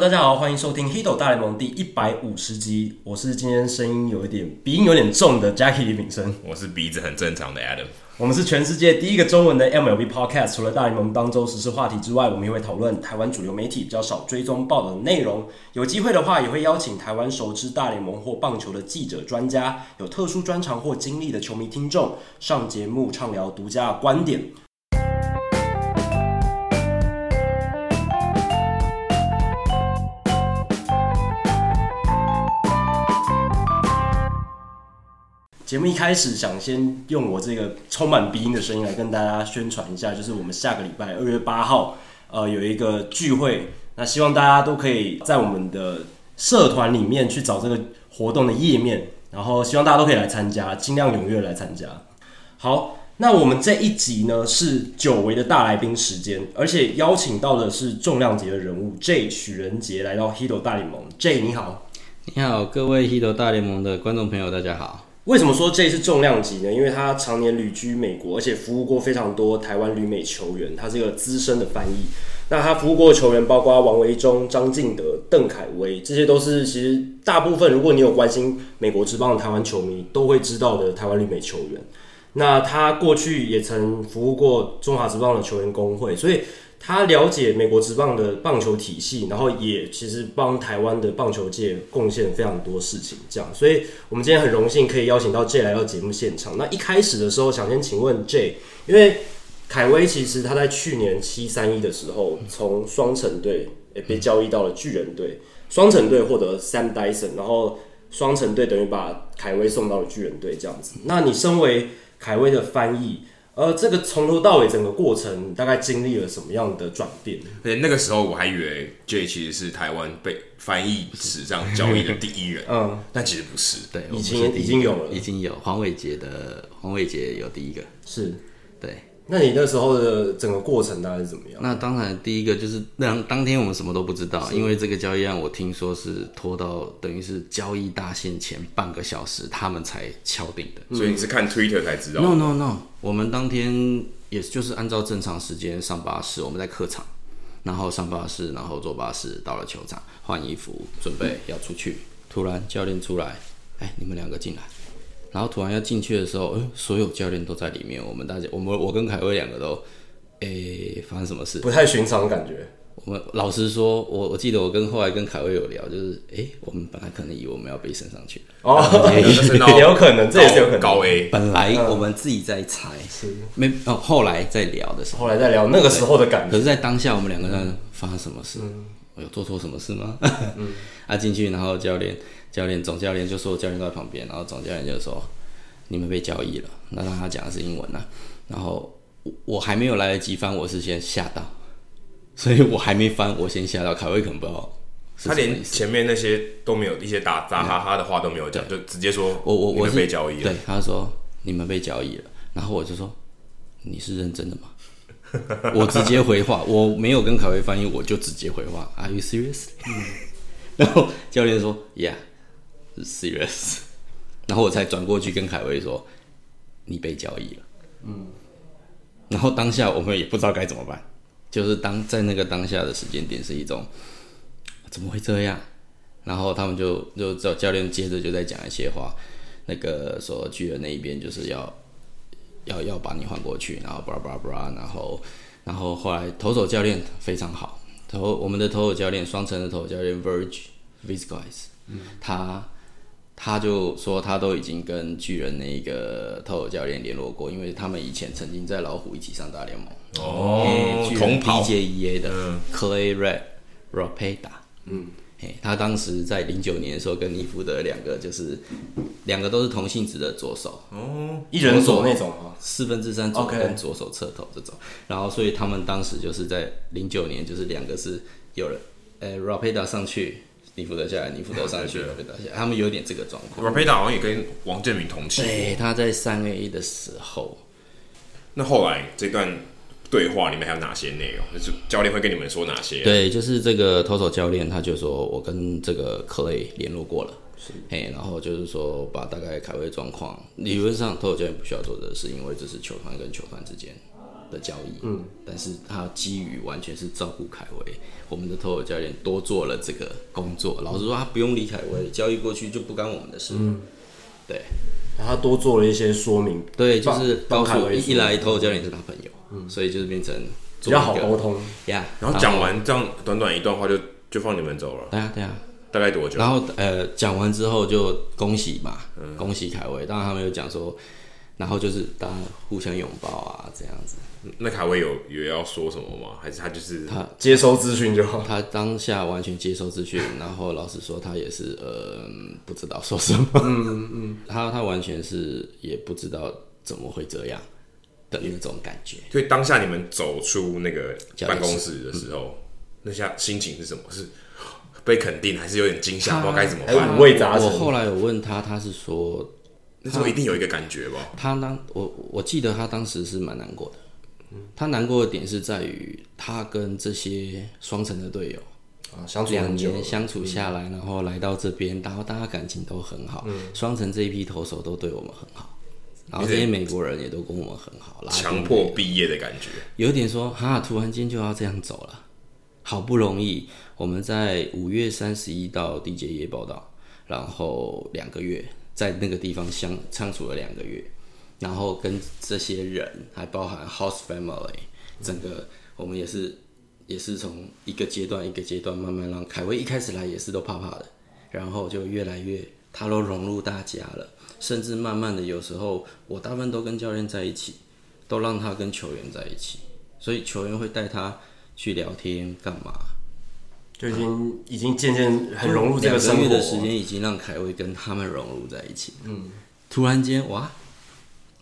Hello，大家好，欢迎收听《Hito 大联盟》第一百五十集。我是今天声音有一点鼻音有点重的 Jackie 李炳生，我是鼻子很正常的 Adam。我们是全世界第一个中文的 MLB Podcast。除了大联盟当周时事话题之外，我们也会讨论台湾主流媒体比较少追踪报道的内容。有机会的话，也会邀请台湾熟知大联盟或棒球的记者、专家，有特殊专长或经历的球迷听众上节目畅聊独家的观点。节目一开始，想先用我这个充满鼻音的声音来跟大家宣传一下，就是我们下个礼拜二月八号，呃，有一个聚会，那希望大家都可以在我们的社团里面去找这个活动的页面，然后希望大家都可以来参加，尽量踊跃来参加。好，那我们这一集呢是久违的大来宾时间，而且邀请到的是重量级的人物 J 许仁杰来到 Hito 大联盟。J 你好，你好，各位 Hito 大联盟的观众朋友，大家好。为什么说这是重量级呢？因为他常年旅居美国，而且服务过非常多台湾旅美球员，他是一个资深的翻译。那他服务过的球员包括王维中、张敬德、邓凯威，这些都是其实大部分如果你有关心美国职棒的台湾球迷都会知道的台湾旅美球员。那他过去也曾服务过中华职棒的球员工会，所以。他了解美国职棒的棒球体系，然后也其实帮台湾的棒球界贡献非常多事情。这样，所以我们今天很荣幸可以邀请到 J 来到节目现场。那一开始的时候，想先请问 J，因为凯威其实他在去年七三一的时候，从双城队被交易到了巨人队，双城队获得 Sam Dyson，然后双城队等于把凯威送到了巨人队这样子。那你身为凯威的翻译？呃，这个从头到尾整个过程大概经历了什么样的转变？而且那个时候我还以为 J 其实是台湾被翻译史上交易的第一人，嗯，但其实不是，对，已经已经有了，已经有黄伟杰的黄伟杰有第一个，是，对。那你那时候的整个过程大概是怎么样？那当然，第一个就是当当天我们什么都不知道，因为这个交易案我听说是拖到等于是交易大限前半个小时，他们才敲定的。嗯、所以你是看 Twitter 才知道？No No No，我们当天也就是按照正常时间上巴士，我们在客场，然后上巴士，然后坐巴士到了球场换衣服，准备要出去。突然教练出来，哎，你们两个进来。然后突然要进去的时候，所有教练都在里面。我们大家，我们我跟凯威两个都，诶，发生什么事？不太寻常的感觉。我们老实说，我我记得我跟后来跟凯威有聊，就是，诶，我们本来可能以为我们要被升上去。哦，也有可能，这也是有可能。高 A，本来我们自己在猜，是没哦。后来在聊的时候，后来在聊那个时候的感觉。可是，在当下，我们两个人发生什么事？我有做错什么事吗？嗯，啊，进去，然后教练。教练总教练就说，教练都在旁边，然后总教练就说，你们被交易了。那让他讲的是英文呐、啊，然后我还没有来得及翻，我是先吓到，所以我还没翻，我先吓到。凯威可能不知道，他连前面那些都没有，一些打打哈哈的话都没有讲，就直接说我我我是被交易了。对，他说你们被交易了，然后我就说你是认真的吗？我直接回话，我没有跟凯威翻译，我就直接回话，Are you serious？然后教练说，Yeah。Serious，然后我才转过去跟凯威说：“你被交易了。”嗯，然后当下我们也不知道该怎么办，就是当在那个当下的时间点是一种怎么会这样？然后他们就就找教练接着就在讲一些话，那个说巨人那一边就是要要要把你换过去，然后巴拉巴拉巴拉，然后然后后来投手教练非常好，投我们的投手教练双城的投手教练 Verge Vizquez，嗯，他。他就说，他都已经跟巨人那个投手教练联络过，因为他们以前曾经在老虎一起上大联盟。哦，同跑 BJEA 的 Clay Red Rapeda，。嗯，他当时在零九年的时候跟尼福德两个就是两个都是同性质的左手。哦，一人左那种四分之三左跟左手侧头这种。然后，所以他们当时就是在零九年，就是两个是有人，呃，Rapeda 上去。尼福德下来，尼福德上去，罗佩达下来，他们有点这个状况。罗佩达好像也跟王建民同期。对，他在三 A 的时候。那后来这段对话里面还有哪些内容？就是教练会跟你们说哪些？对，就是这个投手教练，他就说我跟这个 Clay 联络过了，是，嘿，然后就是说把大概凯威状况，理论上投手教练不需要做的是，因为这是球团跟球团之间。的交易，嗯，但是他基于完全是照顾凯威，我们的投手教练多做了这个工作。老实说，他不用理凯威，交易过去就不干我们的事，嗯，对，他多做了一些说明，对，就是告诉一来投手教练是他朋友，嗯，所以就是变成比较好沟通呀。然后讲完这样短短一段话就就放你们走了，对啊，对啊。大概多久？然后呃，讲完之后就恭喜嘛，嗯、恭喜凯威。当然他们有讲说，然后就是大家互相拥抱啊，这样子。那凯威有有要说什么吗？还是他就是他接收资讯就好？他当下完全接收资讯，然后老实说，他也是呃不知道说什么。嗯嗯嗯，他他完全是也不知道怎么会这样的那种感觉。所以当下你们走出那个办公室的时候，嗯、那下心情是什么？是？被肯定还是有点惊吓，不知道该怎么办。五味杂陈。我后来有问他，他是说，那时候一定有一个感觉吧？他当我我记得他当时是蛮难过的。他难过的点是在于他跟这些双城的队友啊相处两年相处下来，然后来到这边，然后大家感情都很好。双城这一批投手都对我们很好，然后这些美国人也都跟我们很好。强迫毕业的感觉，有点说哈，突然间就要这样走了。好不容易，我们在五月三十一到缔结业报道，然后两个月在那个地方相相处了两个月，然后跟这些人还包含 host family，整个我们也是也是从一个阶段一个阶段慢慢让凯威一开始来也是都怕怕的，然后就越来越他都融入大家了，甚至慢慢的有时候我大部分都跟教练在一起，都让他跟球员在一起，所以球员会带他。去聊天干嘛？就已经已经渐渐很融入这个生活。两个月的时间已经让凯威跟他们融入在一起。嗯，突然间哇，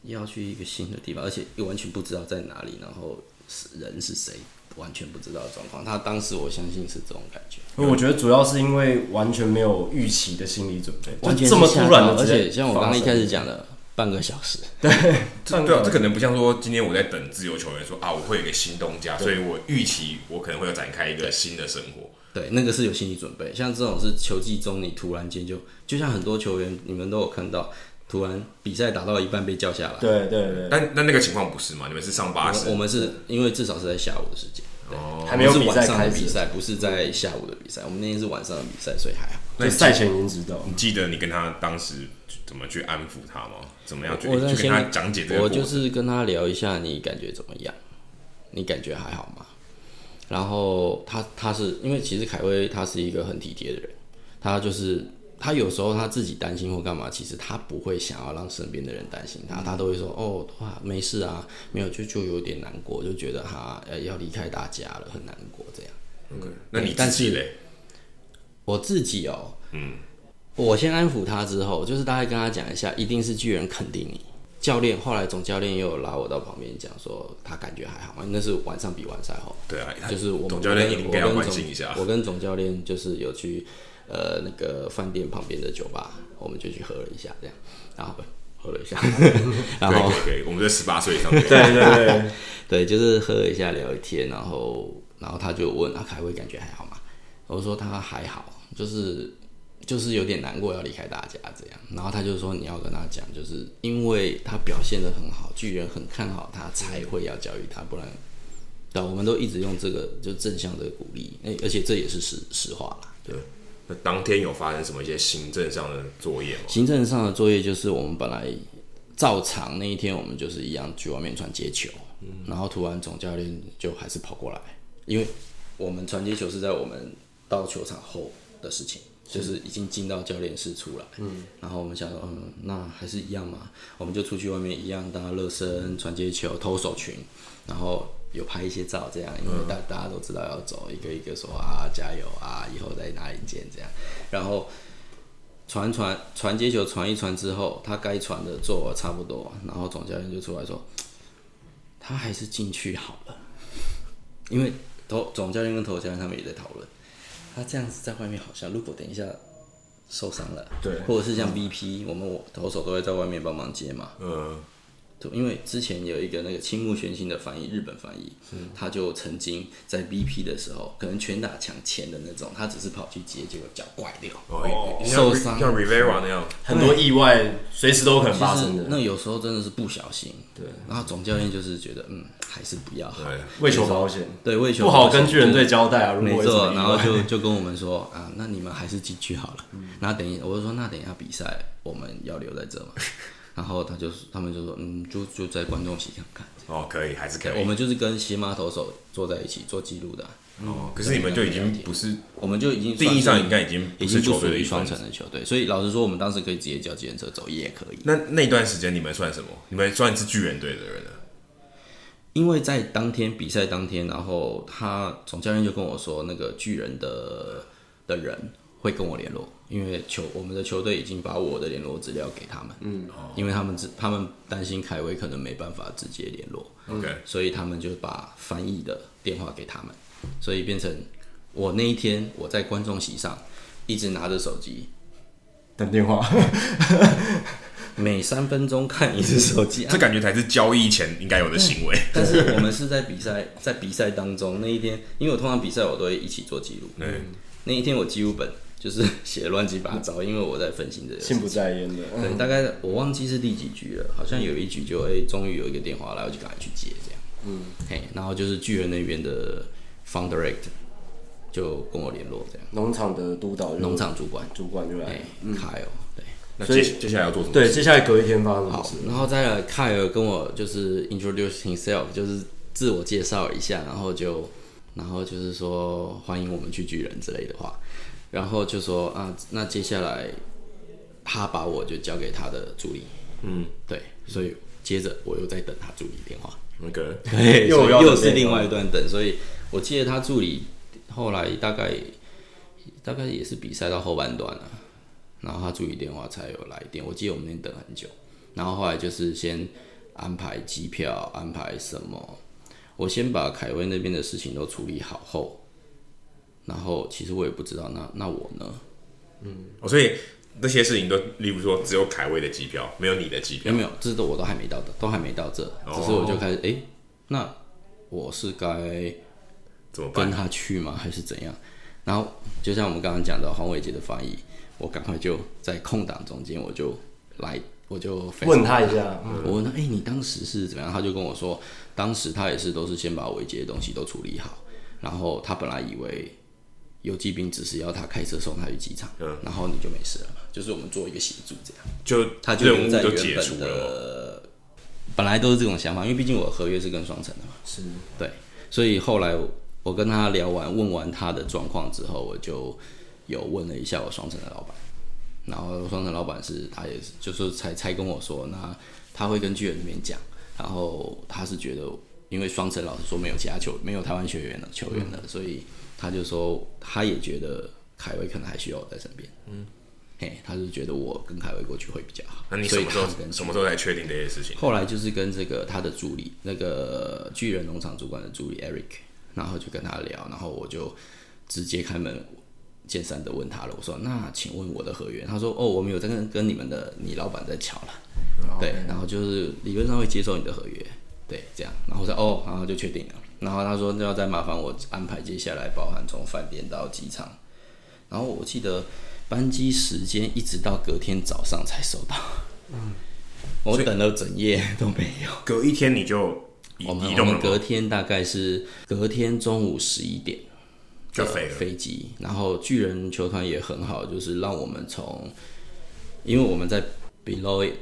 要去一个新的地方，而且又完全不知道在哪里，然后是人是谁，完全不知道的状况。他当时我相信是这种感觉。我觉得主要是因为完全没有预期的心理准备，完全这么突然的，而且像我刚刚一开始讲的。半个小时，对，这对啊，这可能不像说今天我在等自由球员说啊，我会有一个新东家，所以我预期我可能会有展开一个新的生活。对，那个是有心理准备。像这种是球季中，你突然间就就像很多球员，你们都有看到，突然比赛打到一半被叫下来。对对对。但但那个情况不是嘛？你们是上巴士？我们是因为至少是在下午的时间，哦，还没有比赛开比赛，不是在下午的比赛。我们那天是晚上的比赛，所以还好。那赛前已经知道。你记得你跟他当时怎么去安抚他吗？怎么样去我去跟他讲解这个？我就是跟他聊一下，你感觉怎么样？你感觉还好吗？然后他他是因为其实凯威他是一个很体贴的人，他就是他有时候他自己担心或干嘛，其实他不会想要让身边的人担心他，他都会说哦哇没事啊，没有就就有点难过，就觉得他要离开大家了，很难过这样。OK，那你自己嘞？我自己哦，嗯，我先安抚他之后，就是大概跟他讲一下，一定是巨人肯定你。教练后来总教练又有拉我到旁边讲说，他感觉还好，那是晚上比完赛后。对啊，就是我们总教练应该要关心一下。我跟总教练就是有去呃那个饭店旁边的酒吧，我们就去喝了一下，这样，然后喝了一下，然后可以，我们在十八岁以上。对对对对，就是喝了一下聊一天，然后然后他就问啊，凯威感觉还好吗？我说他还好。就是就是有点难过要离开大家这样，然后他就说你要跟他讲，就是因为他表现的很好，巨人很看好他，才会要教育他，不然，对，我们都一直用这个就正向的鼓励，诶，而且这也是实实话啦。对，那当天有发生什么一些行政上的作业吗？行政上的作业就是我们本来照常那一天，我们就是一样去外面传接球，嗯，然后突然总教练就还是跑过来，因为我们传接球是在我们到球场后。的事情就是已经进到教练室出来，嗯，然后我们想说，嗯，那还是一样嘛，我们就出去外面一样，大家热身、传接球、投手群，然后有拍一些照，这样，因为大大家都知道要走，一个一个说啊，加油啊，以后在哪里见这样，然后传传传接球传一传之后，他该传的做差不多，然后总教练就出来说，他还是进去好了，因为投总教练跟投教练他们也在讨论。他这样子在外面好像，如果等一下受伤了，对，或者是像 BP，、嗯、我们投手都会在外面帮忙接嘛，嗯，就因为之前有一个那个青木玄心的翻译，日本翻译，嗯、他就曾经在 BP 的时候，可能拳打墙前的那种，他只是跑去接，结果脚拐掉，哦，受伤，像 Rivera 那样，很多意外随时都可能发生的。那有时候真的是不小心，对。然后总教练就是觉得，嗯，还是不要为求保险，对，为求不好跟巨人队交代啊，没错。然后就就跟我们说啊，那你们还是进去好了。那等一，我就说那等一下比赛我们要留在这嘛。然后他就他们就说，嗯，就就在观众席上看。哦，可以，还是可以。我们就是跟西马投手坐在一起做记录的。哦，可是你们就已经不是，我们就已经定义上应该已经已经不属于双城的球队。所以老实说，我们当时可以直接叫计程车走也可以。那那段时间你们算什么？你们算是巨人队的人了。因为在当天比赛当天，然后他总教练就跟我说，那个巨人的的人会跟我联络。因为球我们的球队已经把我的联络资料给他们，嗯，因为他们只他们担心凯威可能没办法直接联络，OK，所以他们就把翻译的电话给他们，所以变成我那一天我在观众席上一直拿着手机。等电话，每三分钟看一次手机，这感觉才是交易前应该有的行为。但是我们是在比赛在比赛当中那一天，因为我通常比赛我都会一起做记录，嗯，那一天我记录本。就是 写乱七八糟，因为我在分心这个，心不在焉的。对，大概我忘记是第几局了，好像有一局就哎，终于有一个电话来，我就赶快去接这样。嗯，嘿，然后就是巨人那边的 Director 就跟我联络这样。农场的督导，农场主管，主管就来。嗯，凯尔，对。那接接下来要做什么？对，接下来隔一天发生什么事？然后再来凯尔跟我就是 introduce himself，就是自我介绍一下，然后就然后就是说欢迎我们去巨人之类的话。然后就说啊，那接下来他把我就交给他的助理，嗯，对，所以接着我又在等他助理电话。那个对，又又是另外一段等，所以我记得他助理后来大概大概也是比赛到后半段了，然后他助理电话才有来电，我记得我们那等很久，然后后来就是先安排机票，安排什么，我先把凯威那边的事情都处理好后。然后其实我也不知道，那那我呢？嗯，哦，所以那些事情都，例如说只有凯威的机票，没有你的机票，没有，这都我都还没到的，都还没到这，只是我就开始，哎、哦，那我是该怎么跟他去吗？还是怎样？然后就像我们刚刚讲的黄伟杰的翻译，我赶快就在空档中间，我就来，我就问他一下，嗯、我问他，哎，你当时是怎么样？他就跟我说，当时他也是都是先把伟杰的东西都处理好，然后他本来以为。游击兵只是要他开车送他去机场，嗯，然后你就没事了嘛。就是我们做一个协助，这样。就他就留在原本的，本来都是这种想法，因为毕竟我的合约是跟双城的嘛，是。对，所以后来我跟他聊完，问完他的状况之后，我就有问了一下我双城的老板，然后双城老板是他也是，就是才才跟我说，那他会跟巨人那边讲，然后他是觉得，因为双城老实说没有其他球，没有台湾学员的球员的，嗯、所以。他就说，他也觉得凯威可能还需要我在身边。嗯，嘿，他就觉得我跟凯威过去会比较好。那你什么时候什么时候才确定这些事情？后来就是跟这个他的助理，那个巨人农场主管的助理 Eric，然后就跟他聊，然后我就直接开门见山的问他了。我说：“那请问我的合约？”他说：“哦，我们有在跟跟你们的你老板在瞧了。Okay. 对，然后就是理论上会接受你的合约。对，这样，然后我说哦，然后就确定了。然后他说，那要再麻烦我安排接下来，包含从饭店到机场。然后我记得班机时间一直到隔天早上才收到。嗯，我等了整夜都没有。隔一天你就我们我们隔天大概是隔天中午十一点就飞了飞机。然后巨人球团也很好，就是让我们从，因为我们在 Beloit。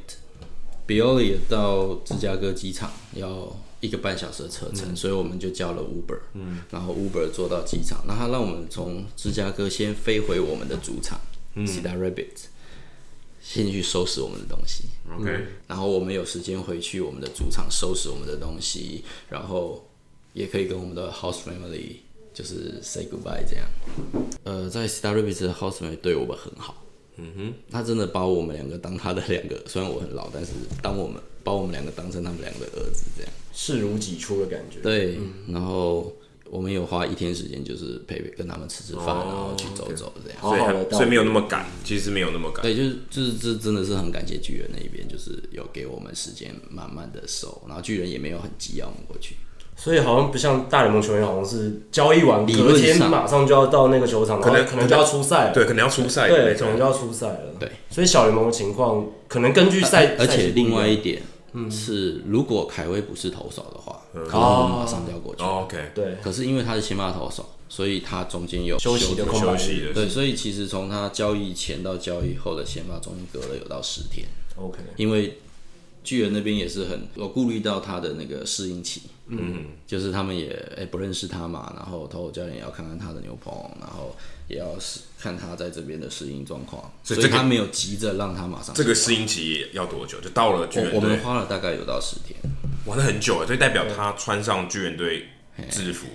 Beloit 到芝加哥机场要一个半小时的车程，嗯、所以我们就叫了 Uber，嗯，然后 Uber 坐到机场，那他让我们从芝加哥先飞回我们的主场，嗯，Cedar Rapids，先去收拾我们的东西，OK，、嗯、然后我们有时间回去我们的主场收拾我们的东西，然后也可以跟我们的 House Family 就是 Say Goodbye 这样，呃，在 Cedar Rapids 的 House Family 对我们很好。嗯哼，他真的把我们两个当他的两个，虽然我很老，但是当我们把我们两个当成他们两个的儿子，这样视如己出的感觉。对，嗯、然后我们有花一天时间，就是陪陪跟他们吃吃饭，哦、然后去走走这样，所以好好所以没有那么赶，其实没有那么赶。对，就是就是这真的是很感谢巨人那一边，就是有给我们时间慢慢的收，然后巨人也没有很急要我们过去。所以好像不像大联盟球员，好像是交易完隔天马上就要到那个球场，可能可能就要出赛了。对，可能要出赛。对，可能就要出赛了。对，所以小联盟的情况可能根据赛，而且另外一点是，如果凯威不是投手的话，可能我们马上就要过去。OK，对。可是因为他是先发投手，所以他中间有休息的空白。对，所以其实从他交易前到交易后的先发中间隔了有到十天。OK，因为。巨人那边也是很有顾虑到他的那个适应期，嗯，就是他们也哎、欸、不认识他嘛，然后投手教练也要看看他的牛棚，然后也要看他在这边的适应状况，所以他没有急着让他马上。这个适应期要多久？就到了巨人队，我们花了大概有到十天，玩了很久，所以代表他穿上巨人队制服。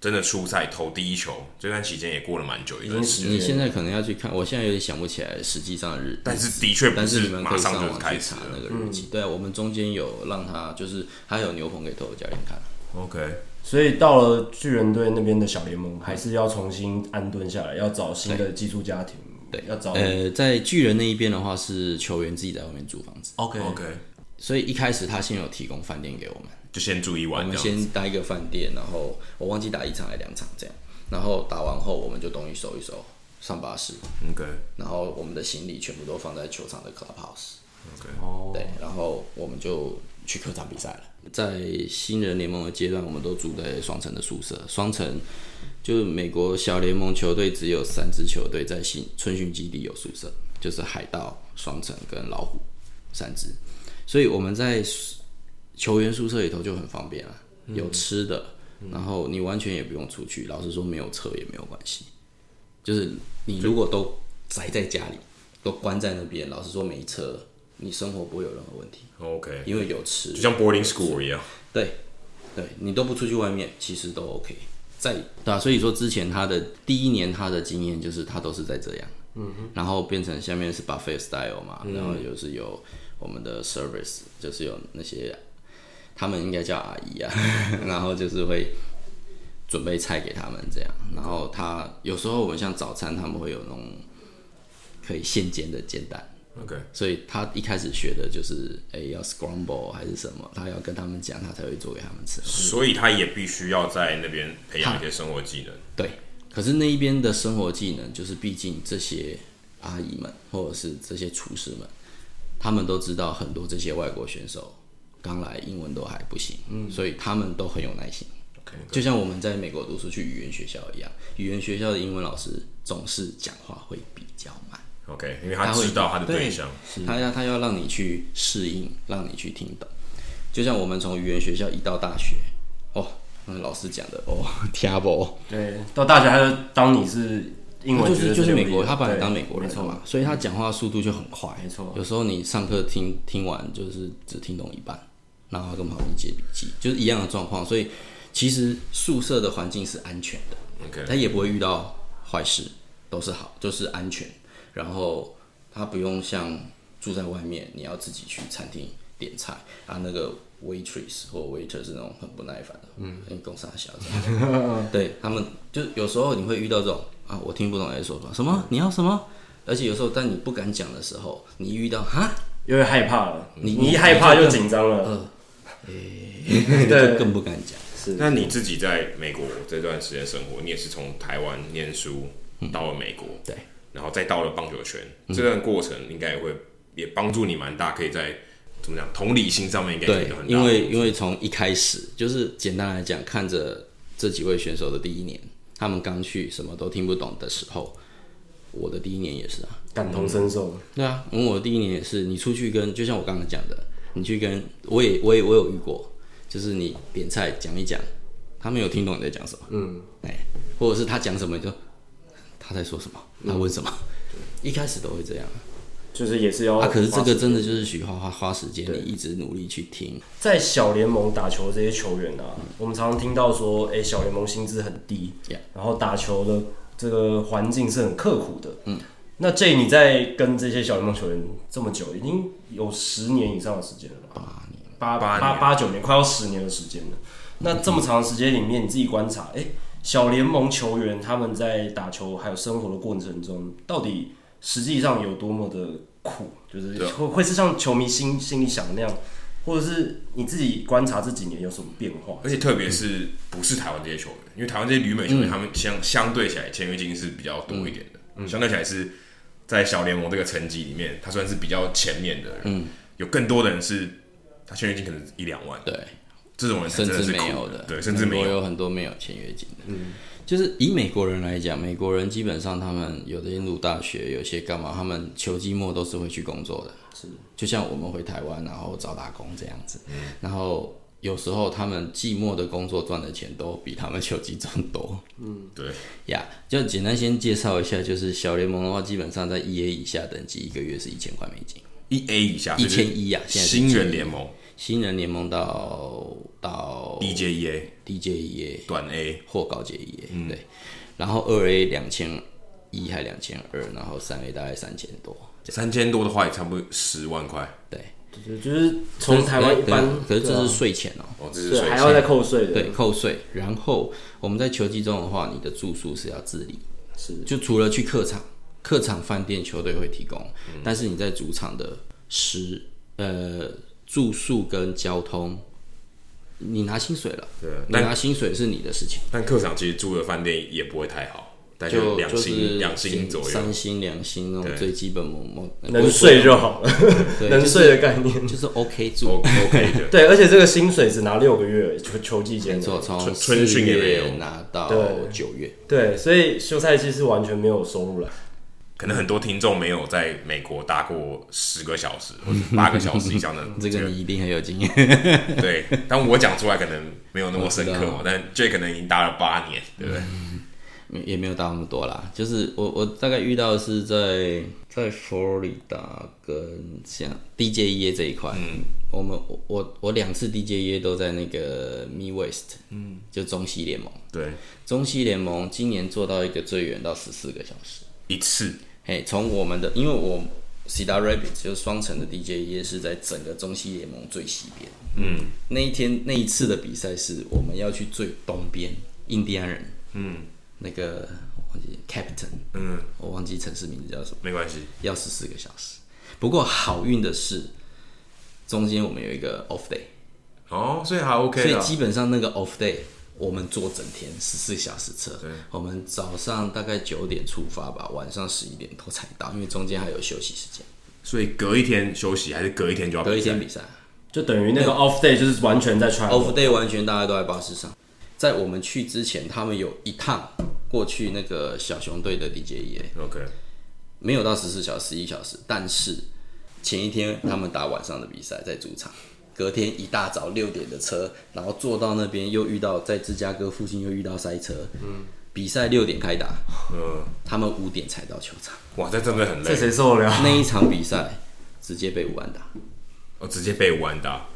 真的出赛投第一球，这段期间也过了蛮久一段时间。你现在可能要去看，我现在有点想不起来实际上的日，但是的确，但是你们可以上网去查那个日期。嗯、对啊，我们中间有让他，就是他有牛棚给投手教练看。OK，所以到了巨人队那边的小联盟，还是要重新安顿下来，要找新的寄宿家庭。对，要找。呃，在巨人那一边的话，是球员自己在外面租房子。OK OK，所以一开始他先有提供饭店给我们。就先住一晚，我们先待一个饭店，然后我忘记打一场还是两场这样，然后打完后我们就东西收一收，上巴士，OK，然后我们的行李全部都放在球场的 clubhouse，OK，哦，对，然后我们就去客场比赛了。在新人联盟的阶段，我们都住在双城的宿舍，双城就是美国小联盟球队只有三支球队在新春训基地有宿舍，就是海盗、双城跟老虎三支，所以我们在。球员宿舍里头就很方便了，有吃的，嗯、然后你完全也不用出去。老实说，没有车也没有关系。就是你如果都宅在家里，都关在那边，老实说没车，你生活不会有任何问题。OK，因为有吃，就像 boarding school 一样。对，对你都不出去外面，其实都 OK。在对啊，所以说之前他的第一年他的经验就是他都是在这样，嗯哼，然后变成下面是 buffet style 嘛，嗯、然后就是有我们的 service，就是有那些。他们应该叫阿姨啊，然后就是会准备菜给他们这样，然后他有时候我们像早餐，他们会有那种可以现煎的煎蛋，OK，所以他一开始学的就是哎、欸、要 scramble 还是什么，他要跟他们讲，他才会做给他们吃。所以他也必须要在那边培养一些生活技能。对，可是那一边的生活技能，就是毕竟这些阿姨们或者是这些厨师们，他们都知道很多这些外国选手。刚来英文都还不行，嗯，所以他们都很有耐心。OK，就像我们在美国读书去语言学校一样，语言学校的英文老师总是讲话会比较慢。OK，因为他知道他的对象，对他要他要让你去适应，让你去听懂。就像我们从语言学校一到大学，哦，那老师讲的哦，听不？对，到大学他就当你是。英文就是就是美国，他把你当美国人嘛，所以他讲话速度就很快。没错，有时候你上课听听完就是只听懂一半，然后跟旁边借笔记，就是一样的状况。所以其实宿舍的环境是安全的，OK，他也不会遇到坏事，都是好，就是安全。然后他不用像住在外面，你要自己去餐厅点菜啊，那个 waitress 或 waiter 是那种很不耐烦的，嗯，很公杀小子，对他们，就有时候你会遇到这种。啊，我听不懂在说什么。什么？你要什么？而且有时候，当你不敢讲的时候，你遇到哈，因为害怕了。你你一害怕就紧张了。对，更不敢讲。是。那你自己在美国这段时间生活，你也是从台湾念书到了美国，对，然后再到了棒球圈，这段过程应该也会也帮助你蛮大，可以在怎么讲同理心上面应该对，因为因为从一开始就是简单来讲，看着这几位选手的第一年。他们刚去什么都听不懂的时候，我的第一年也是啊，感同身受。对啊，因为我的第一年也是，你出去跟就像我刚刚讲的，你去跟我也我也我有遇过，就是你点菜讲一讲，他没有听懂你在讲什么，嗯，哎，或者是他讲什么你就他在说什么，他问什么，嗯、一开始都会这样。就是也是要啊，可是这个真的就是需要花花时间，你一直努力去听。在小联盟打球的这些球员啊，嗯、我们常常听到说，哎、欸，小联盟薪资很低.然后打球的这个环境是很刻苦的。嗯，那 J 你在跟这些小联盟球员这么久，已经有十年以上的时间了吧？八年，八八八八九年，快要十年的时间了。那这么长的时间里面，你自己观察，哎、欸。小联盟球员他们在打球还有生活的过程中，到底实际上有多么的苦？就是会会是像球迷心心里想的那样，或者是你自己观察这几年有什么变化？而且特别是不是台湾这些球员，因为台湾这些旅美球员，他们相相对起来签约金是比较多一点的，嗯、相对起来是在小联盟这个层级里面，他算是比较前面的人。嗯，有更多的人是他签约金可能一两万。对。这种人甚至没有的，对，甚至没有，有很多没有签约金的。嗯，就是以美国人来讲，美国人基本上他们有的入大学，有些干嘛，他们球季末都是会去工作的。是，就像我们回台湾然后找打工这样子。嗯，然后有时候他们寂寞的工作赚的钱都比他们 球技赚多。嗯，对。呀，就简单先介绍一下，就是小联盟的话，基本上在一 A 以下等级，一个月是一千块美金。一 A 以下一千一呀，新人联盟。新人联盟到到 DJEA、DJEA 短 A 或高阶 EA，嗯，对，然后二 A 两千一还两千二，然后三 A 大概三千多，三千多的话也差不多十万块，对，就是就是从台湾一般，可是这是税前哦，哦，这是税还要再扣税的，对，扣税。然后我们在球季中的话，你的住宿是要自理，是，就除了去客场，客场饭店球队会提供，但是你在主场的食呃。住宿跟交通，你拿薪水了，对，你拿薪水是你的事情。但客场其实住的饭店也不会太好，就两星两星左右，三星两星那种最基本，能睡就好了，能睡的概念就是 OK 住，OK 的。对，而且这个薪水只拿六个月，就秋季间，从春训也没有拿到九月，对，所以休赛期是完全没有收入了。可能很多听众没有在美国搭过十个小时或者八个小时以上的，这个你一定很有经验。对，但我讲出来可能没有那么深刻嘛，但这可能已经搭了八年，对不对？嗯，也没有到那么多啦。就是我我大概遇到的是在在佛罗里达跟像 DJEA 这一块，嗯，我们我我两次 DJEA 都在那个 Midwest，嗯，就中西联盟。对，中西联盟今年做到一个最远到十四个小时一次。哎，从我们的，因为我 Cedar Rapids 就是双城的 DJEA 是在整个中西联盟最西边。嗯，那一天那一次的比赛是我们要去最东边，印第安人。嗯，那个我忘记 Captain。嗯，我忘记城市名字叫什么。没关系，要十四个小时。不过好运的是，中间我们有一个 off day。哦，所以还 OK。所以基本上那个 off day。我们坐整天十四小时车，对我们早上大概九点出发吧，晚上十一点多才到，因为中间还有休息时间。所以隔一天休息，还是隔一天就要？隔一天比赛，就等于那个 off day 就是完全在 travel。off day 完全大家都在巴士上。在我们去之前，他们有一趟过去那个小熊队的 DJEA，OK，没有到十四小时、十一小时，但是前一天他们打晚上的比赛在主场。隔天一大早六点的车，然后坐到那边又遇到在芝加哥附近又遇到塞车。嗯，比赛六点开打，嗯，他们五点才到球场。哇，这真的很累。这谁受得了？那一场比赛直接被五安打。哦，直接被五安打，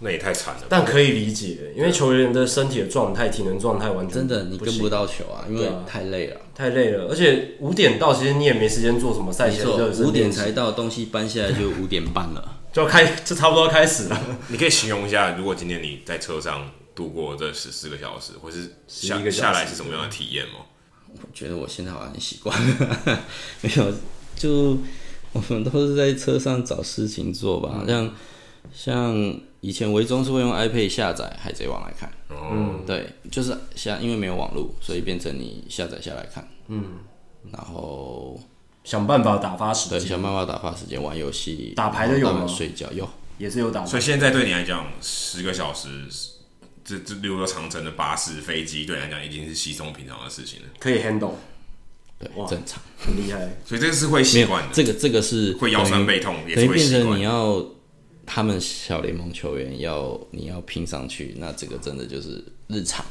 那也太惨了。但可以理解，因为球员的身体的状态、体能状态完全真的你跟不到球啊，因为太累了，太累了。而且五点到，其实你也没时间做什么赛前热身。五点才到，东西搬下来就五点半了。就开，就差不多开始了。你可以形容一下，如果今天你在车上度过这十四个小时，或是下下来是什么样的体验吗？我觉得我现在好像很习惯了，没有，就我们都是在车上找事情做吧。像像以前维中是会用 iPad 下载《海贼王》来看，嗯，对，就是下，因为没有网络，所以变成你下载下来看，嗯，然后。想办法打发时间，对，想办法打发时间，玩游戏、打牌的有吗？睡觉有，也是有打。所以现在对你来讲，十个小时，这这六个长城的巴士、飞机，对你来讲已经是稀松平常的事情了，可以 handle，对，正常，很厉害。所以这个是会习惯的，这个这个是会腰酸背痛，也会变成你要他们小联盟球员要你要拼上去，那这个真的就是日常。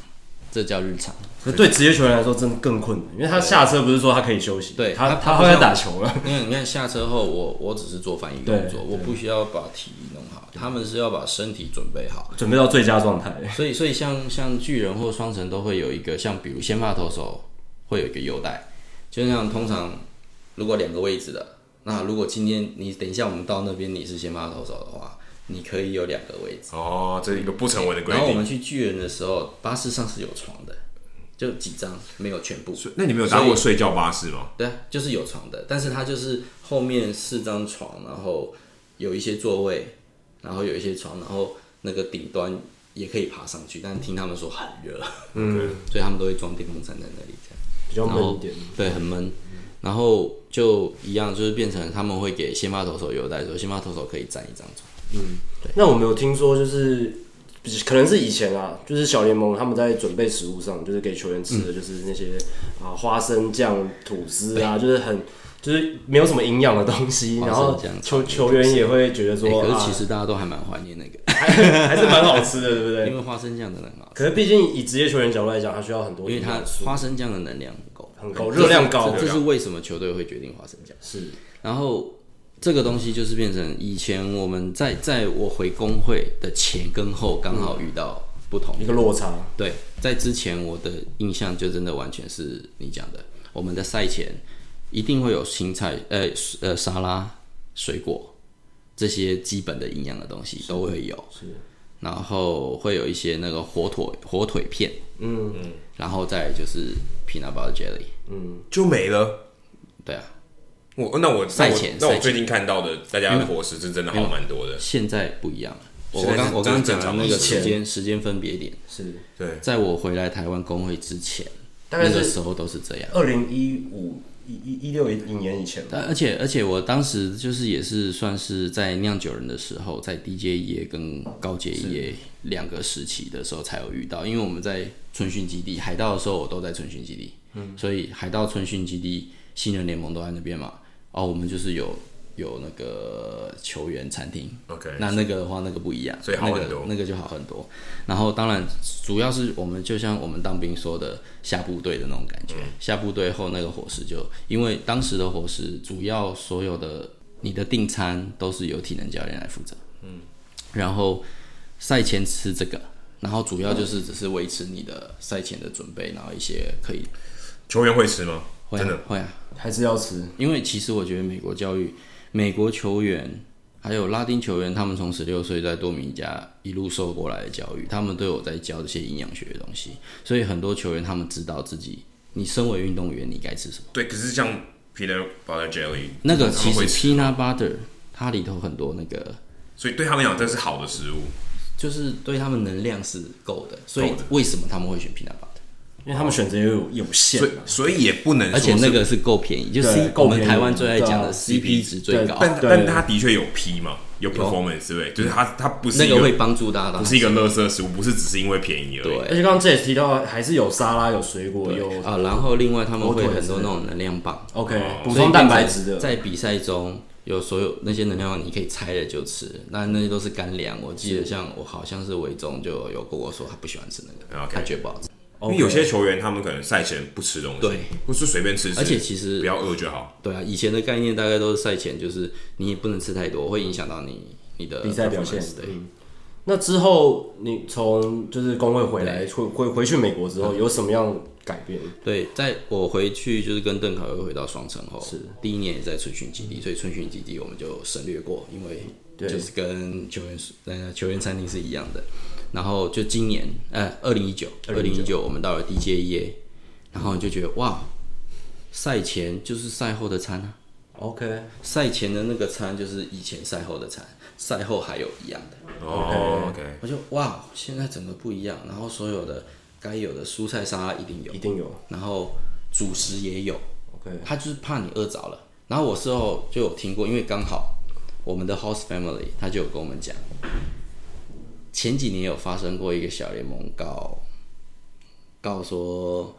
这叫日常，那对职业球员来说真的更困难，因为他下车不是说他可以休息，对他他会在打球了。因为你看下车后，我我只是做翻译工作，我不需要把体力弄好，他们是要把身体准备好，准备到最佳状态。所以所以像像巨人或双城都会有一个，像比如先发投手会有一个优待，就像通常如果两个位置的，那如果今天你等一下我们到那边你是先发投手的话。你可以有两个位置哦，这是一个不成文的规定。然后我们去巨人的时候，巴士上是有床的，就几张，没有全部。那你没有搭过睡觉巴士吗？对啊，就是有床的，但是它就是后面四张床，然后有一些座位，然后有一些床，然后那个顶端也可以爬上去，但是听他们说很热，嗯，所以他们都会装电风扇在那里，这样比较闷一点，对，很闷。然后就一样，就是变成他们会给先发投手优待，说先发投手可以占一张床。嗯，对。那我没有听说，就是可能是以前啊，就是小联盟他们在准备食物上，就是给球员吃的就是那些、嗯、啊花生酱、吐司啊，就是很就是没有什么营养的东西。然后球球员也会觉得说，可是其实大家都还蛮怀念那个，还是蛮好吃的，对不对？因为花生酱真的很好。可是毕竟以职业球员角度来讲，他需要很多，因为他花生酱的能量很够，很够，热量高。这是为什么球队会决定花生酱？是，然后。这个东西就是变成以前我们在在我回工会的前跟后刚好遇到不同一个落差。对，在之前我的印象就真的完全是你讲的，我们的赛前一定会有青菜、呃呃沙拉、水果这些基本的营养的东西都会有，是，然后会有一些那个火腿火腿片，嗯。嗯，然后再就是 peanut butter jelly，嗯，就没了，对啊。我那我赛前那我最近看到的大家的伙食是真的好蛮多的。现在不一样了。我刚我刚刚讲的那个时间时间分别点。是。对，在我回来台湾工会之前，那个时候都是这样。二零一五一一一六一年以前。而且而且我当时就是也是算是在酿酒人的时候，在低阶一业跟高阶一业两个时期的时候才有遇到，因为我们在春训基地海盗的时候，我都在春训基地，嗯，所以海盗春训基地新人联盟都在那边嘛。哦，我们就是有有那个球员餐厅，OK，那那个的话，那个不一样，所以好很多，那个那个就好很多。然后当然，主要是我们就像我们当兵说的下部队的那种感觉，嗯、下部队后那个伙食就，因为当时的伙食主要所有的你的订餐都是由体能教练来负责，嗯，然后赛前吃这个，然后主要就是只是维持你的赛前的准备，然后一些可以。球员会吃吗？会啊，真的会啊，还是要吃。因为其实我觉得美国教育，美国球员还有拉丁球员，他们从十六岁在多米加一路受过来的教育，他们都有在教这些营养学的东西，所以很多球员他们知道自己，你身为运动员，你该吃什么。对，可是像 peanut butter jelly 那个其实 peanut butter 它里头很多那个，所以对他们讲这是好的食物，就是对他们能量是够的，所以为什么他们会选 peanut butter？因为他们选择也有有限，所以所以也不能，而且那个是够便宜，就是我们台湾最爱讲的 CP 值最高。但但它的确有 P 嘛，有 performance 对不对？就是它它不是那个会帮助大家，不是一个垃圾食物，不是只是因为便宜而已。对，而且刚刚这也提到，还是有沙拉、有水果、有啊，然后另外他们会很多那种能量棒，OK，补充蛋白质的。在比赛中有所有那些能量棒，你可以拆了就吃，那那些都是干粮。我记得像我好像是伟忠就有跟我说，他不喜欢吃那个，他觉得不好吃。因为有些球员他们可能赛前不吃东西，对，不是随便吃，而且其实不要饿就好。对啊，以前的概念大概都是赛前就是你也不能吃太多，会影响到你你的比赛表现。对，那之后你从就是工会回来回回回去美国之后有什么样改变？对，在我回去就是跟邓凯又回到双城后，是第一年也在春训基地，所以春训基地我们就省略过，因为就是跟球员呃球员餐厅是一样的。然后就今年，呃，二零一九，二零一九，我们到了 DJEA，然后你就觉得哇，赛前就是赛后的餐啊，OK，赛前的那个餐就是以前赛后的餐，赛后还有一样的，OK。OK，我就哇，现在整个不一样，然后所有的该有的蔬菜沙拉一定有，一定有，然后主食也有，OK，他就是怕你饿着了，然后我事后就有听过，因为刚好我们的 host family 他就有跟我们讲。前几年有发生过一个小联盟告，告说